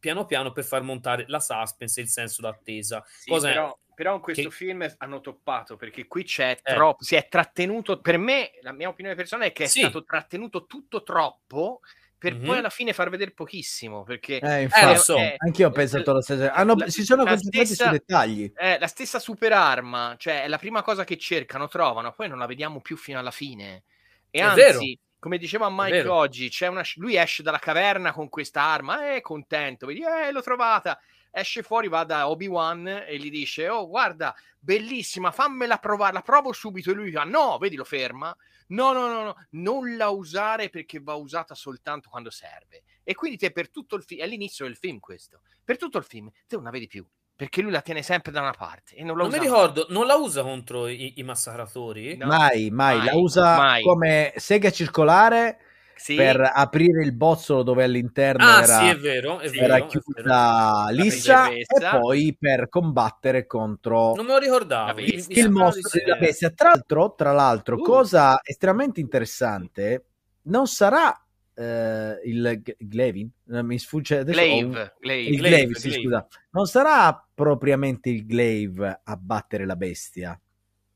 piano piano per far montare la suspense e il senso d'attesa. Sì, Cosa- però, però in questo che- film hanno toppato perché qui c'è Eh. troppo, si è trattenuto, per me la mia opinione personale è che è Sì. stato trattenuto tutto troppo per Mhm. poi alla fine far vedere pochissimo perché Eh, infatti, lo so. anch'io ho pensato lo stesso. Hanno- la- si sono la concentrati stessa- sui dettagli. è la stessa super arma, cioè è la prima cosa che cercano, trovano, poi non la vediamo più fino alla fine. E È anzi, vero. come diceva Mike oggi, c'è una, lui esce dalla caverna con questa arma, è contento, vedi, eh, l'ho trovata. Esce fuori, va da Obi-Wan e gli dice, oh, guarda, bellissima, fammela provare, la provo subito. E lui fa, no, vedi, lo ferma. No, no, no, no, non la usare perché va usata soltanto quando serve. E quindi te per tutto il film, è l'inizio del film questo, per tutto il film, te non la vedi più, perché lui la tiene sempre da una parte e non la Non mi usa ricordo, non la usa contro i, i massacratori? No. mai, mai, la mai, usa mai. come sega circolare Sì, per aprire il bozzolo dove all'interno Ah, era, sì, è vero, è vero. era è vero. chiusa lissa e poi per combattere contro Non me lo ricordavo. Il sembrava mostro della bestia. Tra l'altro, tra l'altro Uh. cosa estremamente interessante, non sarà eh, il Glevin, Eh, mi sfugge adesso ho un- Glaive, Glaive. il Glaive, Glaive, sì, Glaive. scusa. Non sarà propriamente il Glaive a battere la bestia,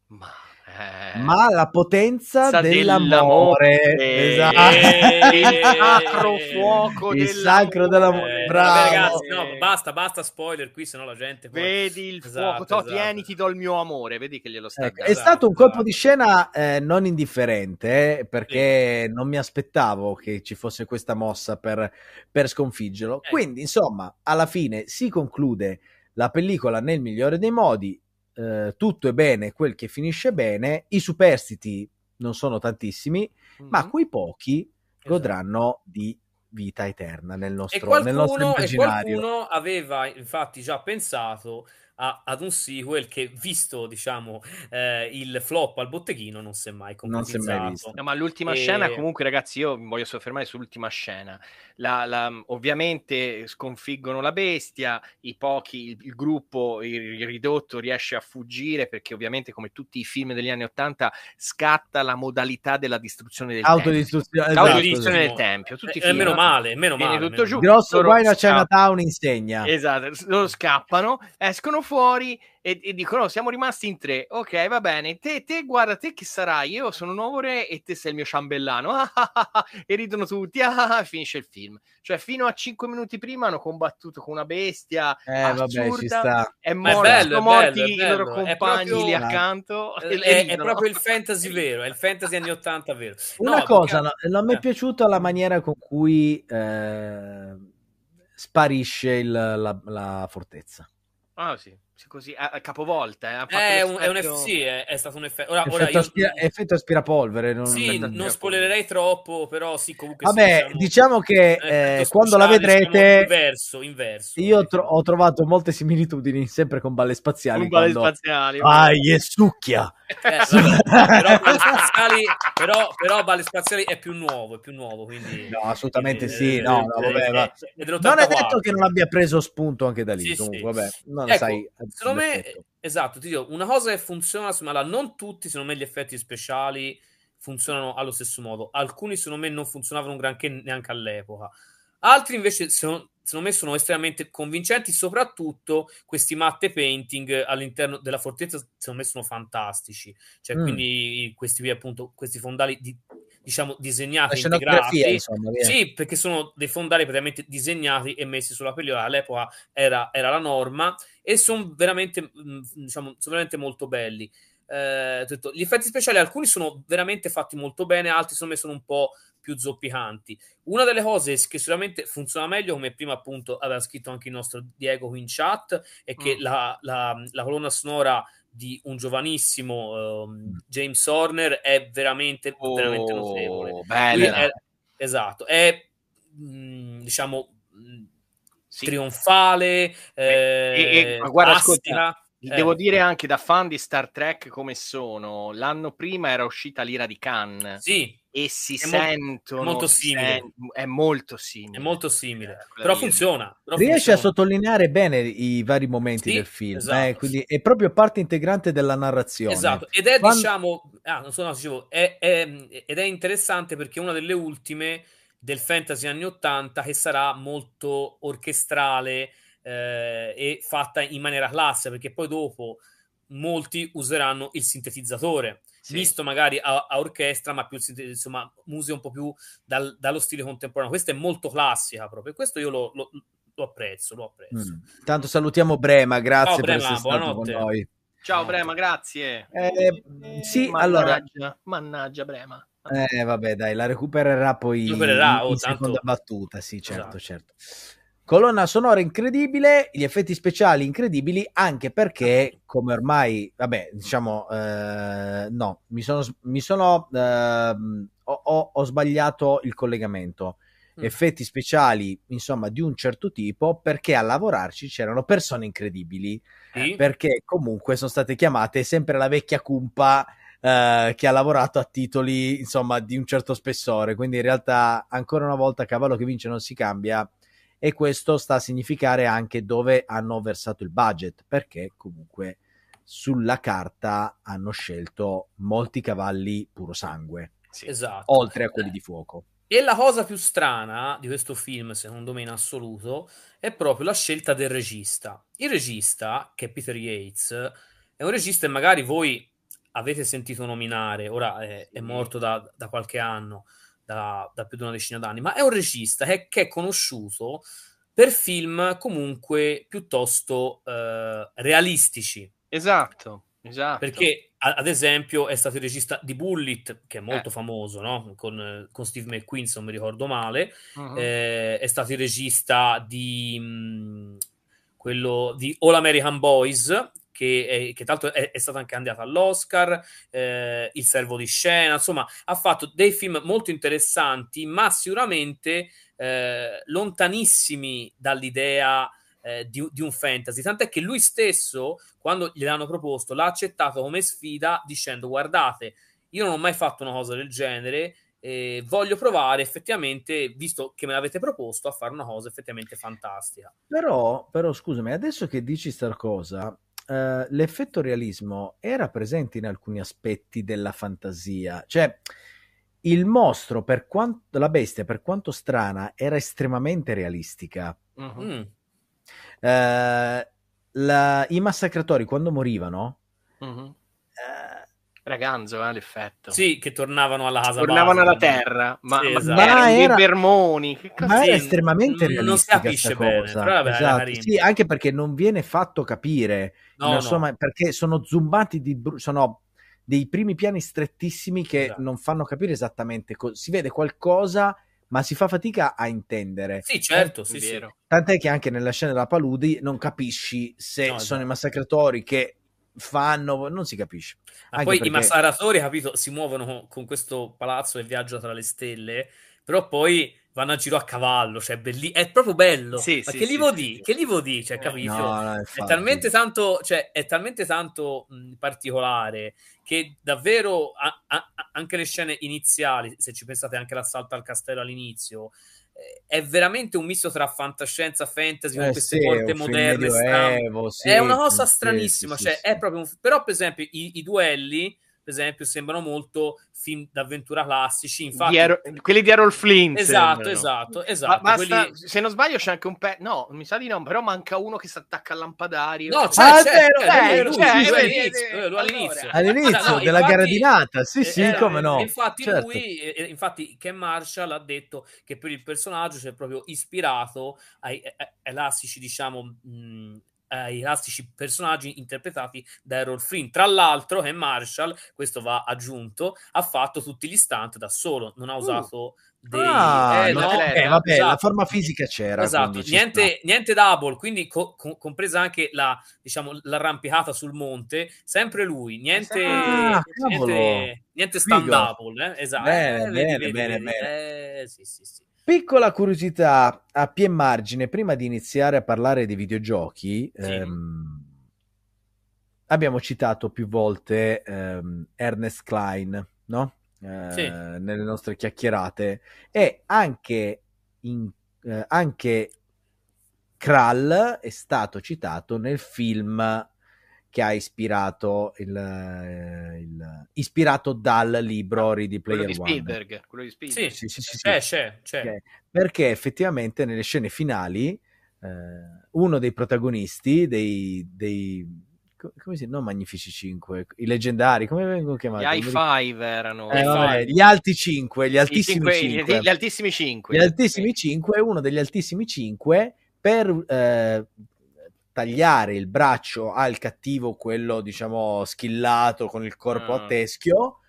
Ma, eh, ma la potenza dell'amore. dell'amore. Esatto. Eh, il sacro fuoco Il dell'amore. sacro dell'amore. Eh, Bravo. vabbè, ragazzi, no, basta, basta spoiler qui, sennò la gente poi... Vedi il Esatto, fuoco, to, esatto. tieni, ti do il mio amore, vedi che glielo sta Ecco, è stato un colpo esatto. di scena eh, non indifferente eh, perché non mi aspettavo che ci fosse questa mossa per, per sconfiggerlo. Eh. Quindi, insomma, alla fine si conclude la pellicola nel migliore dei modi. Eh, tutto è bene, quel che finisce bene. I superstiti non sono tantissimi, ma Mm. quei pochi Esatto. godranno di vita eterna nel E nostro, nel nostro qualcuno, e immaginario. qualcuno aveva infatti già pensato a- ad un sequel che, visto diciamo eh, il flop al botteghino, non si è mai concretizzato. No, ma l'ultima E- scena, comunque, ragazzi, io mi voglio soffermare sull'ultima scena. La- la- ovviamente sconfiggono la bestia, i pochi, il, il gruppo il, il ridotto riesce a fuggire perché, ovviamente, come tutti i film degli anni Ottanta, scatta la modalità della distruzione del tempio. Autodistruzione, esatto, del tempio. Tutti Eh, film, meno male, meno male. tutto meno giù. Grosso guaino a. Chinatown insegna. Esatto, loro scappano, escono fuori e, e dicono: "Oh, Siamo rimasti in tre. Ok, va bene. Te, te, guarda, te chi sarai? Io sono un nuovo re e te sei il mio ciambellano. Ah, *laughs* ah, ah, ah. e ridono tutti. Ah, ah, ah, finisce il film. Cioè, fino a cinque minuti prima hanno combattuto con una bestia. Eh, vabbè, ci assurda. sta. È Ma è morto, bello, sono è morti bello, è i loro bello. È compagni proprio- lì accanto. e Eh, le È, è ridono. proprio il fantasy *laughs* vero, è il fantasy anni 80 vero. Una No, cosa, perché- no, non mi è eh. piaciuta la maniera con cui eh, sparisce il- la, la fortezza. Ah, sì, sì, così, a, a capovolta. Eh, ha fatto È un, è un eff- sì, è, è stato un effetto. Ora, ora Effetto, io, aspira- effetto aspirapolvere. Non, sì, non spoilerei troppo, però sì, comunque sì, Vabbè, diciamo che eh, quando la vedrete, inverso, inverso. io tro- ho trovato molte similitudini sempre con balle spaziali. Un ballo quando... spaziali. Vai e succhia! Eh, però, *laughs* balle spaziali, però, però Balle Spaziali è più nuovo, è più nuovo, quindi... No, assolutamente eh, sì. No, no, eh, vabbè, eh, va. è Non è dell'84. detto che non abbia preso spunto anche da lì. Sì, comunque, sì. vabbè, non Ecco, sai. Secondo me, esatto, ti dico, una cosa che funziona, ma la- non tutti, secondo me, gli effetti speciali funzionano allo stesso modo. Alcuni, secondo me, non funzionavano un granché neanche all'epoca. Altri, invece, secondo, secondo me, sono estremamente convincenti, soprattutto questi matte painting all'interno della fortezza, secondo me, sono fantastici. Cioè, Mm. quindi, questi qui, appunto, questi fondali, di, diciamo, disegnati, integrati. insomma. Sì, perché sono dei fondali praticamente disegnati e messi sulla pellicola. All'epoca era, era la norma e sono veramente, mh, diciamo, sono veramente molto belli. Eh, detto, gli effetti speciali, alcuni sono veramente fatti molto bene, altri secondo me sono un po' più zoppicanti. Una delle cose che sicuramente funziona meglio, come prima appunto aveva scritto anche il nostro Diego qui in chat, è che Mm. la, la- la colonna sonora di un giovanissimo ehm, James Horner è veramente, veramente notevole. Oh, Lui bella. è- esatto, è mh, diciamo mh, Sì. trionfale, eh, e- ma guarda, plastica. ascolta, Eh. Devo dire anche da fan di Star Trek come sono, l'anno prima era uscita l'ira di Cannes Sì, e si È molto- sentono, è molto si simile. sen- è molto simile. è molto simile, Eh, però funziona. però Riesce a funziona. sottolineare bene i vari momenti Sì, del film, esatto, eh, quindi sì. è proprio parte integrante della narrazione. Esatto, ed è Quando- diciamo, ah, non so, no, dicevo, è, è- ed è interessante perché è una delle ultime del fantasy anni 80 che sarà molto orchestrale eh, e fatta in maniera classica, perché poi dopo molti useranno il sintetizzatore, Sì. visto magari a, a orchestra, ma più insomma, musica un po' più dal- dallo stile contemporaneo. Questa è molto classica proprio, e questo io lo, lo- lo apprezzo, lo apprezzo. Mm. Tanto salutiamo Brema, grazie Ciao, per Brema, essere stato buonanotte. con noi. Ciao Brema, grazie. Eh, sì, allora, Mannaggia, mannaggia Brema. Eh, vabbè, dai, la recupererà poi Recupererà, in, oh, in tanto- seconda battuta, sì, certo, Esatto. certo. Colonna sonora incredibile, gli effetti speciali incredibili, anche perché, come ormai, vabbè, diciamo, eh, no, mi sono, mi sono ehm, ho, ho- ho sbagliato il collegamento. Mm. Effetti speciali, insomma, di un certo tipo, perché a lavorarci c'erano persone incredibili, Sì. perché comunque sono state chiamate sempre la vecchia cumpa eh, che ha lavorato a titoli, insomma, di un certo spessore. Quindi in realtà, ancora una volta, cavallo che vince non si cambia. E questo sta a significare anche dove hanno versato il budget, perché comunque sulla carta hanno scelto molti cavalli puro sangue, Sì. Esatto. oltre a quelli di fuoco. E la cosa più strana di questo film, secondo me in assoluto, è proprio la scelta del regista. Il regista, che è Peter Yates, è un regista che magari voi avete sentito nominare, ora è, è morto da, da qualche anno, da, da più di una decina d'anni, ma è un regista che, che è conosciuto per film comunque piuttosto eh, realistici. Esatto, esatto. Perché, a- ad esempio, è stato il regista di Bullet, che è molto Eh. famoso, no? Con, con Steve McQueen, se non mi ricordo male. Mhm. Eh, è stato il regista di mh, quello di All American Boys, che, è, che l'altro è, è stato anche candidato all'Oscar, eh, Il servo di scena, insomma, ha fatto dei film molto interessanti, ma sicuramente eh, lontanissimi dall'idea eh, di, di un fantasy. Tant'è che lui stesso, quando gliel'hanno proposto, l'ha accettato come sfida dicendo: Guardate, io non ho mai fatto una cosa del genere. eh, voglio provare effettivamente, visto che me l'avete proposto, a fare una cosa effettivamente fantastica. Però, però scusami, adesso che dici sta cosa, eh, l'effetto realismo era presente in alcuni aspetti della fantasia. Cioè, il mostro, per quanto, la bestia, per quanto strana, era estremamente realistica. Mhm. Mm. Eh, la- I massacratori, quando morivano, Mhm. eh, Raganzo, eh, l'effetto. Sì, che tornavano alla casa Tornavano base, alla terra, ma, Sì, ma esatto. Ma dei era- vermoni. Che cosa ma era estremamente non si capisce bene, vabbè, Esatto, sì, anche perché non viene fatto capire No, nella no. sua ma- perché sono zoomati di bru- sono dei primi piani strettissimi che Esatto. non fanno capire esattamente co- si vede qualcosa ma si fa fatica a intendere Sì, certo, È sì, sì. vero. tant'è che anche nella scena della paludi non capisci se No, sono esatto. i massacratori che fanno non si capisce. Ma Anche poi perché- i massacratori, capito, si muovono con, con questo palazzo e viaggia tra le stelle, però poi vanno a giro a cavallo, cioè belli- è proprio bello. Sì, Ma sì, che sì, li sì. Che li vuol dire? Cioè, Eh, capito? no, no, È talmente tanto, cioè, è talmente tanto mh, particolare che davvero a- a- anche le scene iniziali, se ci pensate anche l'assalto al castello all'inizio, eh, è veramente un misto tra fantascienza, fantasy, con Eh, queste sì, porte moderne, strane. medioevo, sì, è una cosa stranissima, sì, cioè sì, è sì. proprio un... però per esempio i, i duelli per esempio sembrano molto film d'avventura classici infatti Di Errol- quelli di Errol Flint. esatto sembrano. esatto Ma esatto basta, quelli- se non sbaglio c'è anche un pezzo, no, mi sa di no, però manca uno che si attacca al lampadario. no c'è, Ah, c'è, c'è, eh, lui, c'è, eh, all'inizio, eh, all'inizio. Ah, no, della infatti- gradinata sì sì eh, come no e infatti certo. lui eh, eh, infatti Ken Marshall ha detto che per il personaggio si è proprio ispirato ai, ai- ai elastici diciamo mh, ai classici personaggi interpretati da Errol Flynn. Tra l'altro, Ken Marshall, questo va aggiunto, ha fatto tutti gli stunt da solo, non ha usato dei... Ah, eh, no, eh, vabbè, esatto. la forma fisica c'era. Esatto, niente, niente double, quindi co- co- compresa anche la, diciamo, l'arrampicata sul monte, sempre lui, niente, Ah, niente, niente stand double, eh? esatto. Bene, Eh, bene, bene, bene. Eh, sì, sì, sì. Piccola curiosità a pie margine, prima di iniziare a parlare di videogiochi, Sì. ehm, abbiamo citato più volte ehm, Ernest Klein, no? Eh, Sì. Nelle nostre chiacchierate e anche, in, eh, anche Kral è stato citato nel film che ha ispirato il, eh, il- ispirato dal libro Ready quello Player di One. Spielberg, quello di Spielberg. Sì, Sì, sì, sì, sì. c'è, c'è, c'è. Perché effettivamente nelle scene finali eh, uno dei protagonisti dei, dei co- come si non Magnifici 5, i leggendari, come vengono Gli chiamati? high mi ricordo. five erano Eh, High vabbè, five. gli alti 5, gli altissimi cinque- 5. gli, gli altissimi 5. Gli altissimi 5, uno degli altissimi 5 per eh, tagliare il braccio al cattivo, quello diciamo schillato con il corpo Ah. a teschio,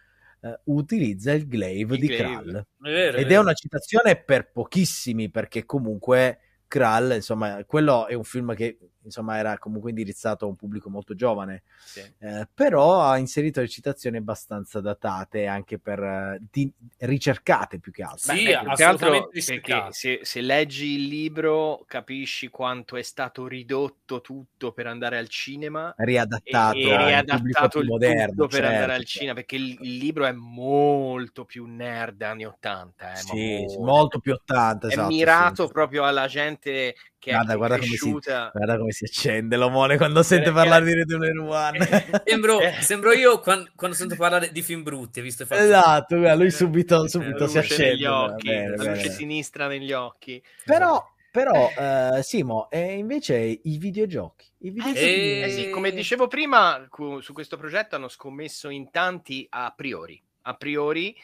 eh, utilizza il glaive Il di glaive. Kral. È vero, Ed è una citazione per pochissimi, perché comunque Kral, insomma, quello è un film che insomma era comunque indirizzato a un pubblico molto giovane, Sì. eh, però ha inserito le citazioni abbastanza datate, anche per eh, di- ricercate più che altro. Sì, Beh, più che assolutamente altro perché se, se leggi il libro capisci quanto è stato ridotto tutto per andare al cinema e, riadattato, e pubblico riadattato il moderno tutto per certo, andare al certo. cinema perché il, il libro è molto più nerd anni 80 eh, Sì, molto. più 80 è esatto, mirato sì. proprio alla gente che Guarda, è guarda come si- cresciuta Guarda come si accende l'omone quando sente Eh, parlare eh. di Return One. Sembro, *laughs* Eh. sembro io quando, quando sento parlare di film brutti, visto? facce- esatto, lui Eh, subito, subito si accende. negli occhi Bene, la bene. luce sinistra negli occhi Però, però eh, Simo, e invece i videogiochi. I videogiochi Eh, Eh sì, come dicevo prima, cu- su questo progetto hanno scommesso in tanti a priori. A priori,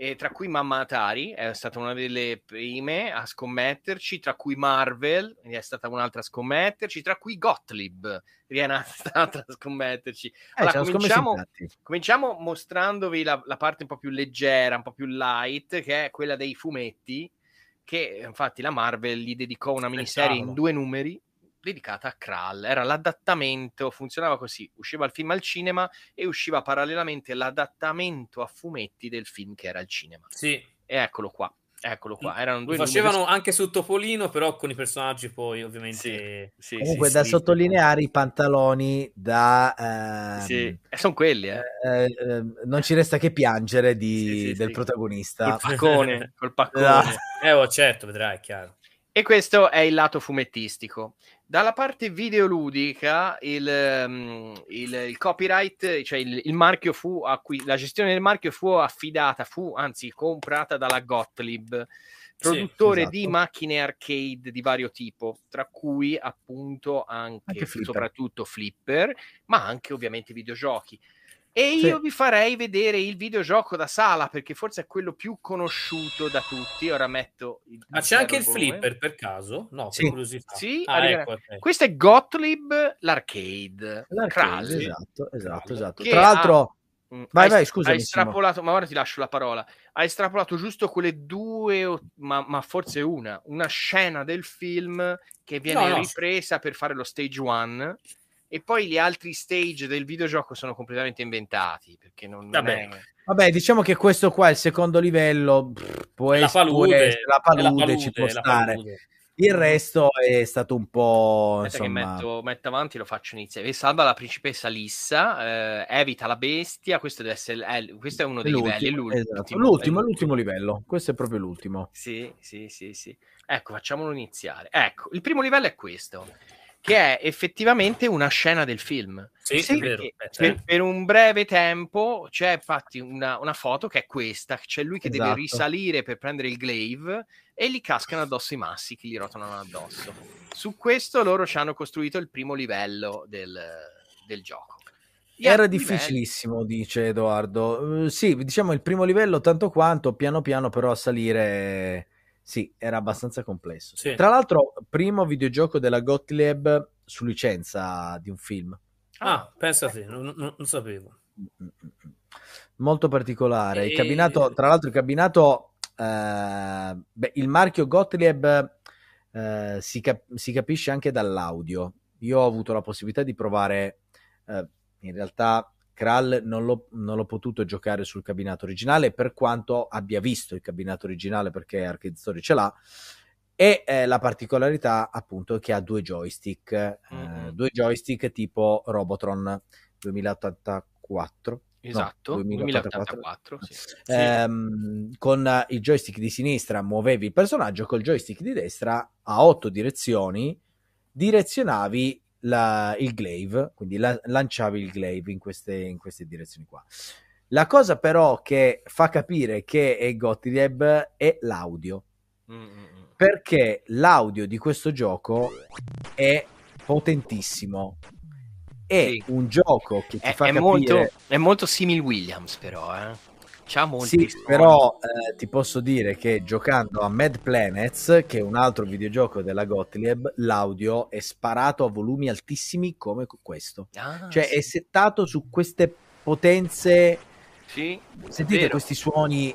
eh, tra cui Mamma Atari è stata una delle prime a scommetterci, tra cui Marvel è stata un'altra a scommetterci, tra cui Gottlieb è stata a scommetterci. eh, Allora, scommesso cominciamo, cominciamo mostrandovi la, la parte un po' più leggera, un po' più light, che è quella dei fumetti, che infatti la Marvel gli dedicò una miniserie in due numeri dedicata a Kral. Era l'adattamento, funzionava così: usciva il film al cinema e usciva parallelamente l'adattamento a fumetti del film che era al cinema. Sì, E eccolo qua, eccolo qua. Erano due facevano numeri. anche su Topolino, però con i personaggi poi ovviamente... Sì, Comunque sì, da sì, sottolineare i pantaloni da... Sì, ehm, e sono quelli, eh. eh, eh, non ci resta che piangere di- Sì, sì, del sì. protagonista. Col paccone, col *laughs* paccone. Esatto. Eh, oh, certo, vedrai, è chiaro. E questo è il lato fumettistico. Dalla parte videoludica, il, ehm, il- il copyright, cioè il, il marchio fu acqui- la gestione del marchio fu affidata, fu anzi comprata dalla Gottlieb, produttore esatto. di macchine arcade di vario tipo, tra cui appunto anche, Anche Flipper. soprattutto Flipper, ma anche ovviamente videogiochi. E Sì. io vi farei vedere il videogioco da sala perché forse è quello più conosciuto da tutti. Ora metto il Ma c'è anche il volume. flipper per caso? No, Sì. curiosità. Sì, ah, ecco, ok. Questo è Gottlieb l'arcade. L'arcade, Kral. esatto, esatto, esatto. Tra l'altro, Mm, Vai, hai- vai, scusami, Hai Simo. estrapolato, ma ora ti lascio la parola. Hai estrapolato giusto quelle due, o- ma, ma forse una, una scena del film che viene No, no. ripresa per fare lo stage one. E poi gli altri stage del videogioco sono completamente inventati perché non, non Vabbè. è... vabbè, diciamo che questo qua è il secondo livello, pff, può, La ess- può palude, essere la è palude, ci può la stare. palude. Il resto è stato un po', Aspetta che insomma, metto, metto avanti lo faccio iniziare. Salva la principessa Lissa, eh, evita la bestia. Questo deve essere eh, questo è uno dei livelli. è l'ultimo, l'ultimo, esatto, è l'ultimo, l'ultimo livello. Questo è proprio l'ultimo. Sì, sì, sì, sì. Ecco, facciamolo iniziare. Ecco, il primo livello è questo, che è effettivamente una scena del film. Sì, Sì, è vero. Eh, per, per un breve tempo c'è infatti una, una foto che è questa, c'è lui che deve Esatto. risalire per prendere il glaive e gli cascano addosso i massi che gli rotolano addosso. Su questo loro ci hanno costruito il primo livello del, del gioco. Gli Era livelli- difficilissimo, dice Edoardo. Eh, sì, diciamo il primo livello tanto quanto, piano piano però a salire, sì, era abbastanza complesso. Sì. Tra l'altro, primo videogioco della Gottlieb su licenza di un film. Ah, pensa a te, non, non- non sapevo. Molto particolare. Il E- cabinato, tra l'altro, il cabinato, eh, beh, il marchio Gottlieb eh, si, cap- si capisce anche dall'audio. Io ho avuto la possibilità di provare, eh, in realtà, Kral non l'ho, non l'ho potuto giocare sul cabinato originale, per quanto abbia visto il cabinato originale, perché Story ce l'ha. E eh, la particolarità, appunto, è che ha due joystick, eh, Mhm. due joystick tipo Robotron 2084. Esatto, 2084. 2084. sì. Ehm, con eh, il joystick di sinistra muovevi il personaggio, col joystick di destra a otto direzioni direzionavi la- il glaive, quindi la- lanciavi il glaive in queste, in queste direzioni qua. La cosa però che fa capire che è Gottlieb è l'audio, Mm, mm, mm. perché l'audio di questo gioco è potentissimo. È Sì. un gioco che ti È, fa è capire... molto, è molto simile Williams, però. Eh. C'ha molti Sì, però eh, ti posso dire che giocando a Mad Planets, che è un altro videogioco della Gottlieb, l'audio è sparato a volumi altissimi come questo. Ah, Cioè sì. è settato su queste potenze Sì, Sentite questi suoni.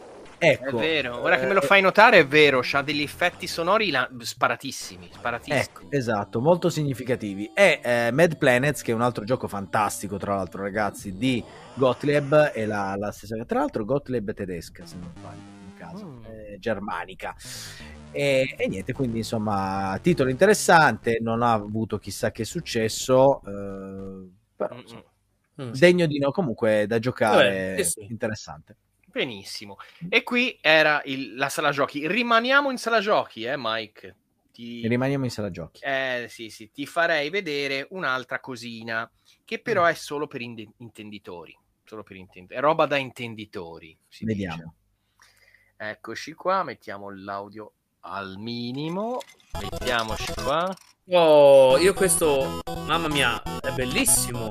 Ecco, È vero, ora che me lo eh, fai notare è vero, c'ha degli effetti sonori la- sparatissimi, sparatissimi. Ecco, esatto, molto significativi. E eh, Mad Planets, che è un altro gioco fantastico, tra l'altro, ragazzi, di Gottlieb, è la, la stessa. Tra l'altro, Gottlieb è tedesca, se non sbaglio, in caso, Mm. è germanica. E, e niente, quindi insomma, titolo interessante, non ha avuto chissà che successo, eh, però Mm, insomma, Mm. degno di no, comunque da giocare, Vabbè, sì, sì. interessante. Benissimo. E qui era il- la sala giochi. Rimaniamo in sala giochi, eh, Mike. Ti... Rimaniamo in sala giochi. Eh, sì, sì, ti farei vedere un'altra cosina che Mm. però è solo per inde- intenditori. Solo per intenditori. È roba da intenditori. si Vediamo. dice. Eccoci qua, mettiamo l'audio al minimo. Mettiamoci qua. Oh, io questo, mamma mia, è bellissimo.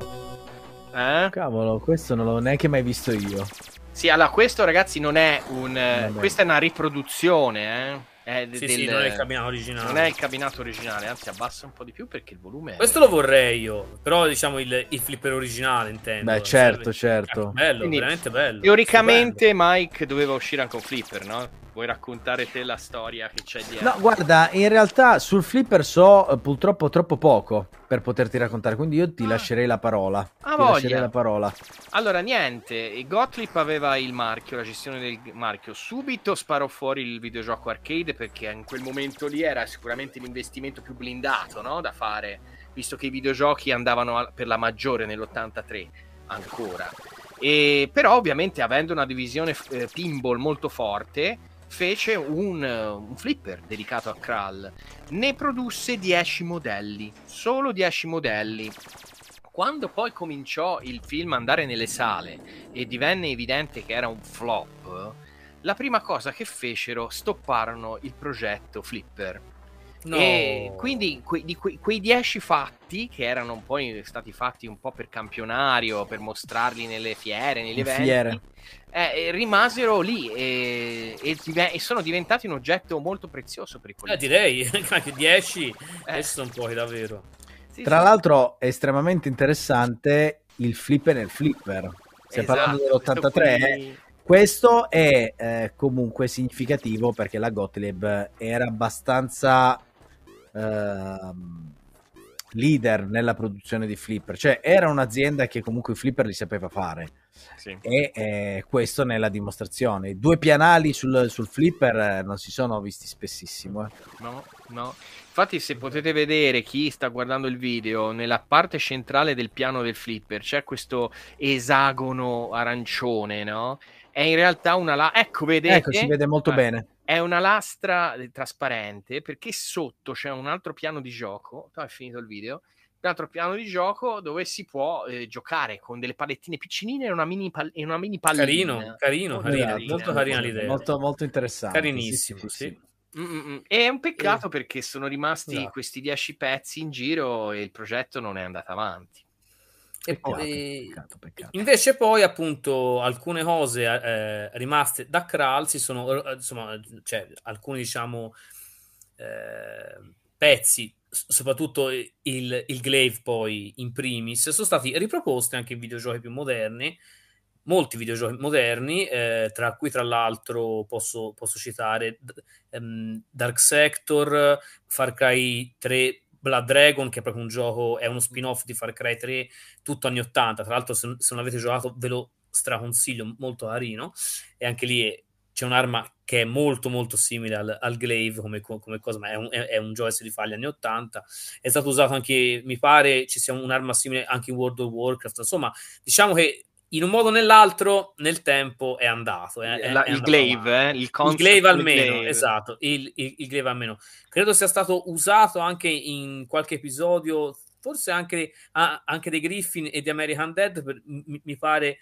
Eh? Cavolo, questo non l'ho neanche mai visto io. Sì, allora questo ragazzi non è un... eh, Vabbè. questa è una riproduzione, eh? È Sì, del- sì, non è il cabinato originale. non è il cabinato originale, anzi abbassa un po' di più perché il volume è... Questo lo vorrei io, però diciamo il, il flipper originale intendo. Beh, certo, certo. Bello, Quindi, veramente bello. Teoricamente Mike doveva uscire anche un flipper, no? Vuoi raccontare te la storia che c'è dietro? No, guarda, in realtà sul flipper so eh, purtroppo troppo poco per poterti raccontare, quindi io ti Ah. lascerei la parola. Ah, ti voglia. lascerei la parola. Allora, niente, Gottlieb aveva il marchio, la gestione del marchio. Subito sparò fuori il videogioco arcade perché in quel momento lì era sicuramente l'investimento più blindato no? da fare, visto che i videogiochi andavano per la maggiore nell'83 ancora. E, però ovviamente avendo una divisione eh, pinball molto forte, fece un, un flipper dedicato a Kral. Ne produsse 10 modelli, solo 10 modelli. Quando poi cominciò il film a andare nelle sale e divenne evidente che era un flop, la prima cosa che fecero stopparono il progetto Flipper. No. E quindi que- di que- quei 10 fatti, che erano poi stati fatti un po' per campionario, per mostrarli nelle fiere, negli In eventi, fiere. eh, rimasero lì e, e e sono diventati un oggetto molto prezioso per i Eh, politici. direi *laughs* anche 10 Eh. sono pochi davvero. Sì, Tra sì. l'altro è estremamente interessante il flipper nel flipper. Stiamo parlando Esatto, dell'83. questo eh. qui- Questo è eh, comunque significativo perché la Gottlieb era abbastanza leader nella produzione di flipper, cioè era un'azienda che comunque i flipper li sapeva fare sì. e eh, questo nella dimostrazione. Due pianali sul, sul flipper eh, non si sono visti spessissimo. eh. No, no. Infatti, se potete vedere chi sta guardando il video, nella parte centrale del piano del flipper c'è questo esagono arancione, no? È in realtà una la- ecco, vedete? Ecco, si vede molto Eh, bene. È una lastra eh, trasparente perché sotto c'è un altro piano di gioco. No, è finito il video. Un altro piano di gioco dove si può eh, giocare con delle pallettine piccinine e una mini, pal- e una mini pallina. Carino, carino, Molto carino, carino, molto carina l'idea. Molto, molto interessante. Carinissimo, Sì, sì, sì, sì. Mm, mm, mm. E è un peccato perché sono rimasti Esatto. questi 10 pezzi in giro e il progetto non è andato avanti. E Peccato, poi- peccato, peccato. Invece poi appunto alcune cose eh, rimaste da Kral si sono, eh, insomma, cioè alcuni diciamo eh, pezzi, soprattutto il, il Glaive poi in primis, sono stati riproposti anche in videogiochi più moderni, molti videogiochi moderni, eh, tra cui tra l'altro posso, posso citare ehm, Dark Sector, Far Cry 3 Blood Dragon, che è proprio un gioco, è uno spin-off di Far Cry 3, tutto anni 80. Tra l'altro, se, se non avete giocato, ve lo straconsiglio, molto carino. E anche lì è- c'è un'arma che è molto molto simile al, al Glaive come, co- come cosa, ma è un, è, è un joystick di fagli anni 80. È stato usato anche, mi pare, ci sia un'arma simile anche in World of Warcraft. Insomma, diciamo che in un modo o nell'altro nel tempo è andato. è- è- La- è il andato glaive, eh, il, Il glaive almeno, glaive. esatto, il, il, il glaive almeno. Credo sia stato usato anche in qualche episodio, forse anche, ah, anche dei Griffin e di American Dead, per- mi, mi pare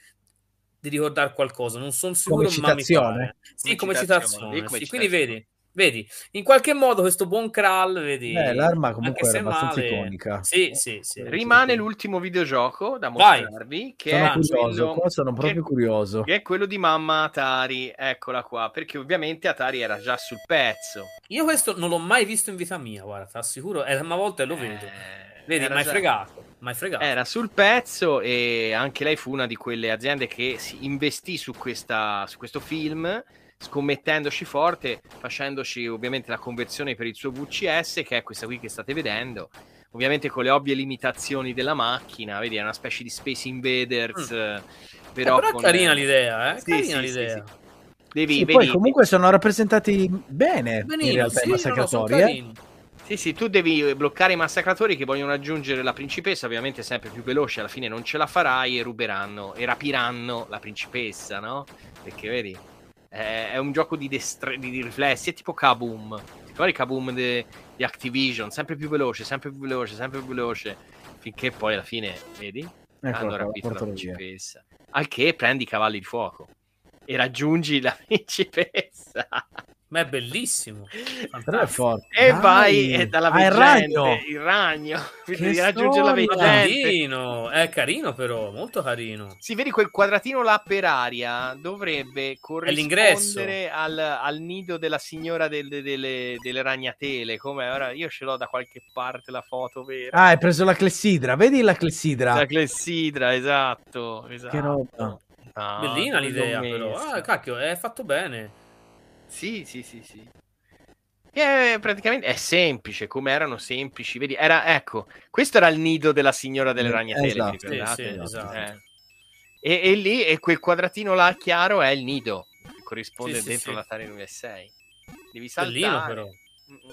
di ricordare qualcosa, non sono sicuro, Come ma mi citazione? pare. Sì, Come come citazione, citazione, sì, come sì, quindi citazione. vedi, vedi, in qualche modo questo buon Kral, vedi, Eh, l'arma comunque era abbastanza male- iconica. Sì, sì, sì. Rimane l'ultimo videogioco da Vai. mostrarvi, che Sono è, curioso, quello, qua sono proprio che- curioso. che è quello di mamma Atari. Eccola qua, perché ovviamente Atari era già sul pezzo. Io questo non l'ho mai visto in vita mia, guarda, ti assicuro, è la prima volta e lo vedo. Eh, Vedi, mi hai già- fregato. mai fregato. Era sul pezzo e anche lei fu una di quelle aziende che si investì su, questa, su questo film scommettendoci forte, facendoci ovviamente la conversione per il suo VCS, che è questa qui che state vedendo. Ovviamente con le ovvie limitazioni della macchina, vedi, è una specie di Space Invaders. Mm. Però, eh, però con... è carina l'idea, eh? Sì, carina sì, l'idea. Sì, Devi, poi comunque sono rappresentati bene Benino, in realtà sì, i massacratori. No, eh? Sì, sì, tu devi bloccare i massacratori che vogliono raggiungere la principessa, ovviamente sempre più veloce, alla fine non ce la farai e ruberanno e rapiranno la principessa, no? Perché vedi, è, un gioco di, destre- di, riflessi, è tipo Kaboom. Ti ricordi Kaboom di Activision? Sempre più veloce, sempre più veloce, sempre più veloce, finché poi alla fine, vedi, Ecco, hanno rapito la principessa. Al che prendi i cavalli di fuoco e raggiungi la *laughs* principessa. Ma è bellissimo. Però è forte. E Dai. vai e dalla Ah, il ragno. il ragno, quindi raggiunge la veggente. Carino, è carino però, molto carino. Si vedi quel quadratino là per aria dovrebbe corrispondere al, al nido della signora del- de- delle, delle ragnatele. Come ora io ce l'ho da qualche parte la foto vera. Ah, hai preso la clessidra. Vedi la clessidra? La clessidra, esatto, esatto. Che roba. Ah, Bellina l'idea però. Ah, cacchio, è fatto bene. Sì, sì, sì, sì. E praticamente è semplice, come erano semplici. Vedi, era, ecco, questo era il nido della signora delle Eh, ragnatele, esatto. Sì, sì, esatto. Eh. E, e lì, e quel quadratino là chiaro è il nido, che corrisponde Sì, dentro l'Atari 96. Devi Bellino saltare. però. Mm-mm.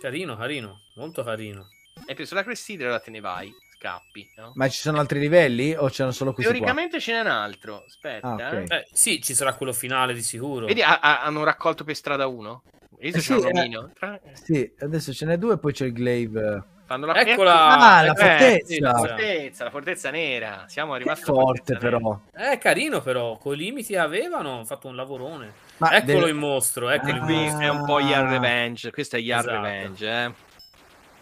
Carino, carino, molto carino. E poi sulla clessidra te ne vai, scappi, no? Ma ci sono altri livelli o c'erano solo questi qua? Teoricamente ce n'è un altro, aspetta. Ah, ok. eh. Eh, sì, ci sarà quello finale di sicuro. Vedi, ha- ha- hanno raccolto per strada uno? Eh sì, eh. Tra- Sì, adesso ce n'è due, poi c'è il glaive. Fanno la Eccola! Ah, la eh, fortezza. La fortezza, la fortezza nera. Siamo arrivati forte fortezza nera. però. È carino però, con i limiti avevano, hanno fatto un lavorone. Ma Eccolo deve- il mostro, eccolo il Ah. Qui mostro. è un po' Yar Revenge. Questo è Yar Esatto. Revenge, eh.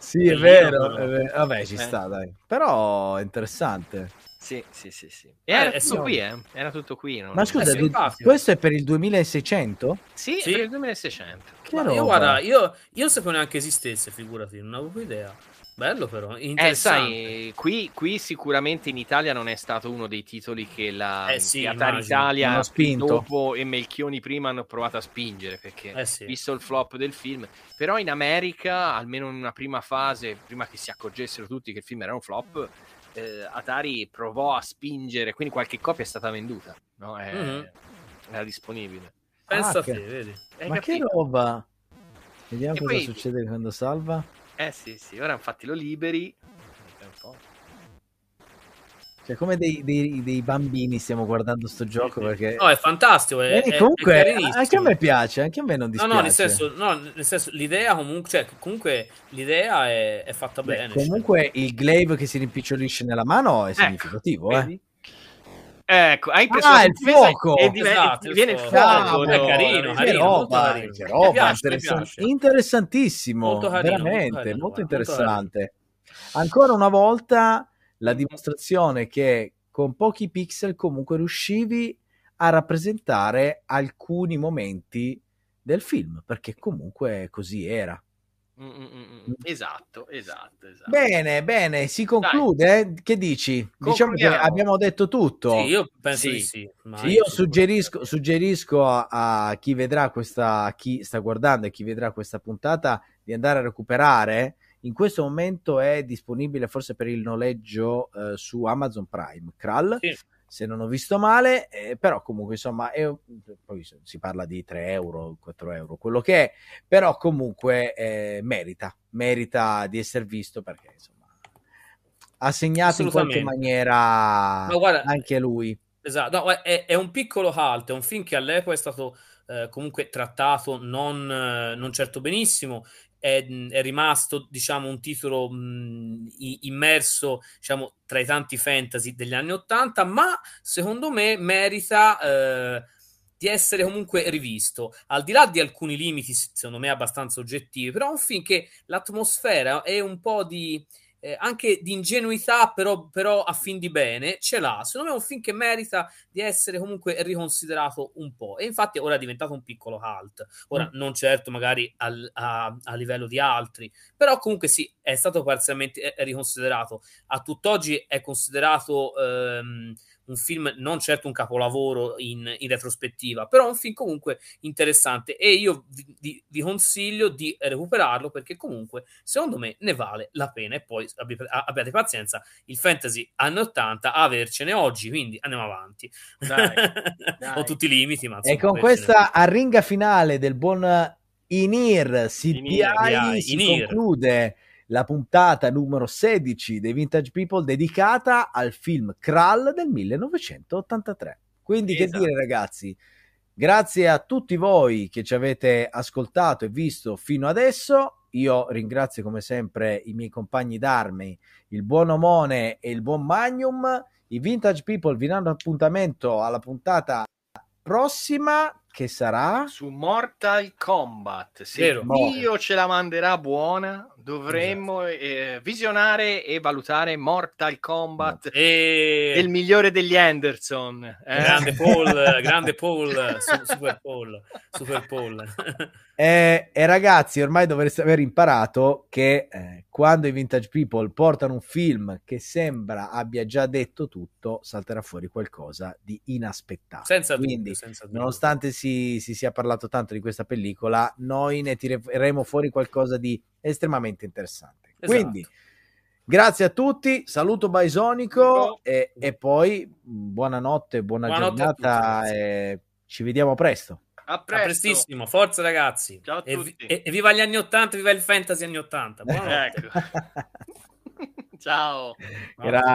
Sì, è vero. è vero. Vabbè, ci Eh. sta, dai. Però è interessante. Sì, sì, sì, sì. E era Eh, tutto sì. qui, eh. Era tutto qui. non- Ma scusa, simpatico. questo è per il 2600? Sì, Sì. per il 2600. Che Ma roba. io guarda, io, io sapevo neanche esistesse, figurati, non avevo idea. Bello però, Eh, interessante. sai, qui, qui sicuramente in Italia non è stato uno dei titoli che la Eh sì, che Atari. Italia dopo e Melchioni prima hanno provato a spingere perché Eh sì. visto il flop del film però in America almeno in una prima fase prima che si accorgessero tutti che il film era un flop eh, Atari provò a spingere quindi qualche copia è stata venduta no? È- Mhm. era disponibile Pensa Ah, a te, che- vedi. Hai Ma che capito? roba? Vediamo E cosa poi- succede quando salva. Eh sì sì ora infatti lo liberi Aspetta un po'. Cioè, come dei, dei- dei bambini stiamo guardando sto gioco perché... No, è fantastico, è, Eh, è- è comunque, carinissimo. anche a me piace, anche a me non No, dispiace. no, nel senso, no, nel senso, l'idea comunque, cioè, comunque l'idea è, è fatta Beh, bene. cioè. comunque il glaive che si rimpicciolisce nella mano è Ecco, significativo, eh. Ecco, hai preso Ah, il fuoco! e div- Esatto, viene il fuoco. fuoco. È no? carino, che carino, molto roba, carino. che roba, piace, mi interessan- piace. interessantissimo, Molto carino, molto veramente, carino, molto molto interessante. Ancora una volta la dimostrazione che con pochi pixel comunque riuscivi a rappresentare alcuni momenti del film, perché comunque così era. Mm, mm, mm. Esatto, esatto, esatto. Bene, bene, si conclude, eh? che dici? Diciamo che abbiamo detto tutto. Sì, io penso Sì. di sì. Sì, io suggerisco, suggerisco a, a chi vedrà questa, a chi sta guardando e chi vedrà questa puntata di andare a recuperare. In questo momento è disponibile forse per il noleggio eh, su Amazon Prime, Kral, Sì. Se non ho visto male, eh, però comunque insomma è- poi si parla di 3 euro, 4 euro, quello che è, però comunque eh, merita, merita di essere visto perché insomma ha segnato in qualche maniera Ma guarda, anche lui. Esatto, no, è, è un piccolo halt, è un film che all'epoca è stato eh, comunque trattato non, non certo benissimo, è, è rimasto diciamo un titolo mh, immerso diciamo tra i tanti fantasy degli anni Ottanta, ma secondo me merita eh, di essere comunque rivisto, al di là di alcuni limiti secondo me abbastanza oggettivi, però è un film che l'atmosfera è un po' di eh, anche di ingenuità, però, però a fin di bene, ce l'ha. Secondo me è un film che merita di essere comunque riconsiderato un po'. E infatti ora è diventato un piccolo cult. Ora, Mm. non certo magari al- a, a livello di altri, però comunque sì, è è stato parzialmente riconsiderato. A tutt'oggi è considerato ehm, un film non certo un capolavoro in, in, retrospettiva, però un film comunque interessante e io vi, vi, vi, consiglio di recuperarlo perché comunque secondo me ne vale la pena e poi abbi, abbiate pazienza, il fantasy anni 80 avercene oggi, quindi andiamo avanti. Dai, *laughs* dai. Ho tutti i limiti, ma insomma, E con questa arringa finale del buon Inir CDI in si in conclude la puntata numero 16 dei Vintage People dedicata al film Kral del 1983. Quindi esatto. che dire ragazzi, grazie a tutti voi che ci avete ascoltato e visto fino adesso. Io ringrazio come sempre i miei compagni d'armi, il buon Omone e il buon Magnum. I Vintage People vi danno appuntamento alla puntata prossima che sarà su Mortal Kombat. Se Dio ce la manderà buona, dovremmo esatto. eh, visionare e valutare Mortal Kombat e... il migliore degli Anderson. Eh? Grande Paul, *laughs* grande Paul, Super Paul, Super Paul. e, e, ragazzi, ormai dovreste aver imparato che eh, quando i Vintage People portano un film che sembra abbia già detto tutto, salterà fuori qualcosa di inaspettato. Senza Quindi, dubbio, senza dubbio. nonostante si, si sia parlato tanto di questa pellicola, noi ne tireremo fuori qualcosa di estremamente interessante. Esatto. Quindi, grazie a tutti, saluto Baisonico e, e, poi buonanotte, buona buonanotte giornata tutti, e ci vediamo presto. A, a prestissimo, forza ragazzi. Ciao a tutti. E, e, viva gli anni 80, viva il fantasy anni 80. *laughs* ecco. *laughs* Ciao. Grazie.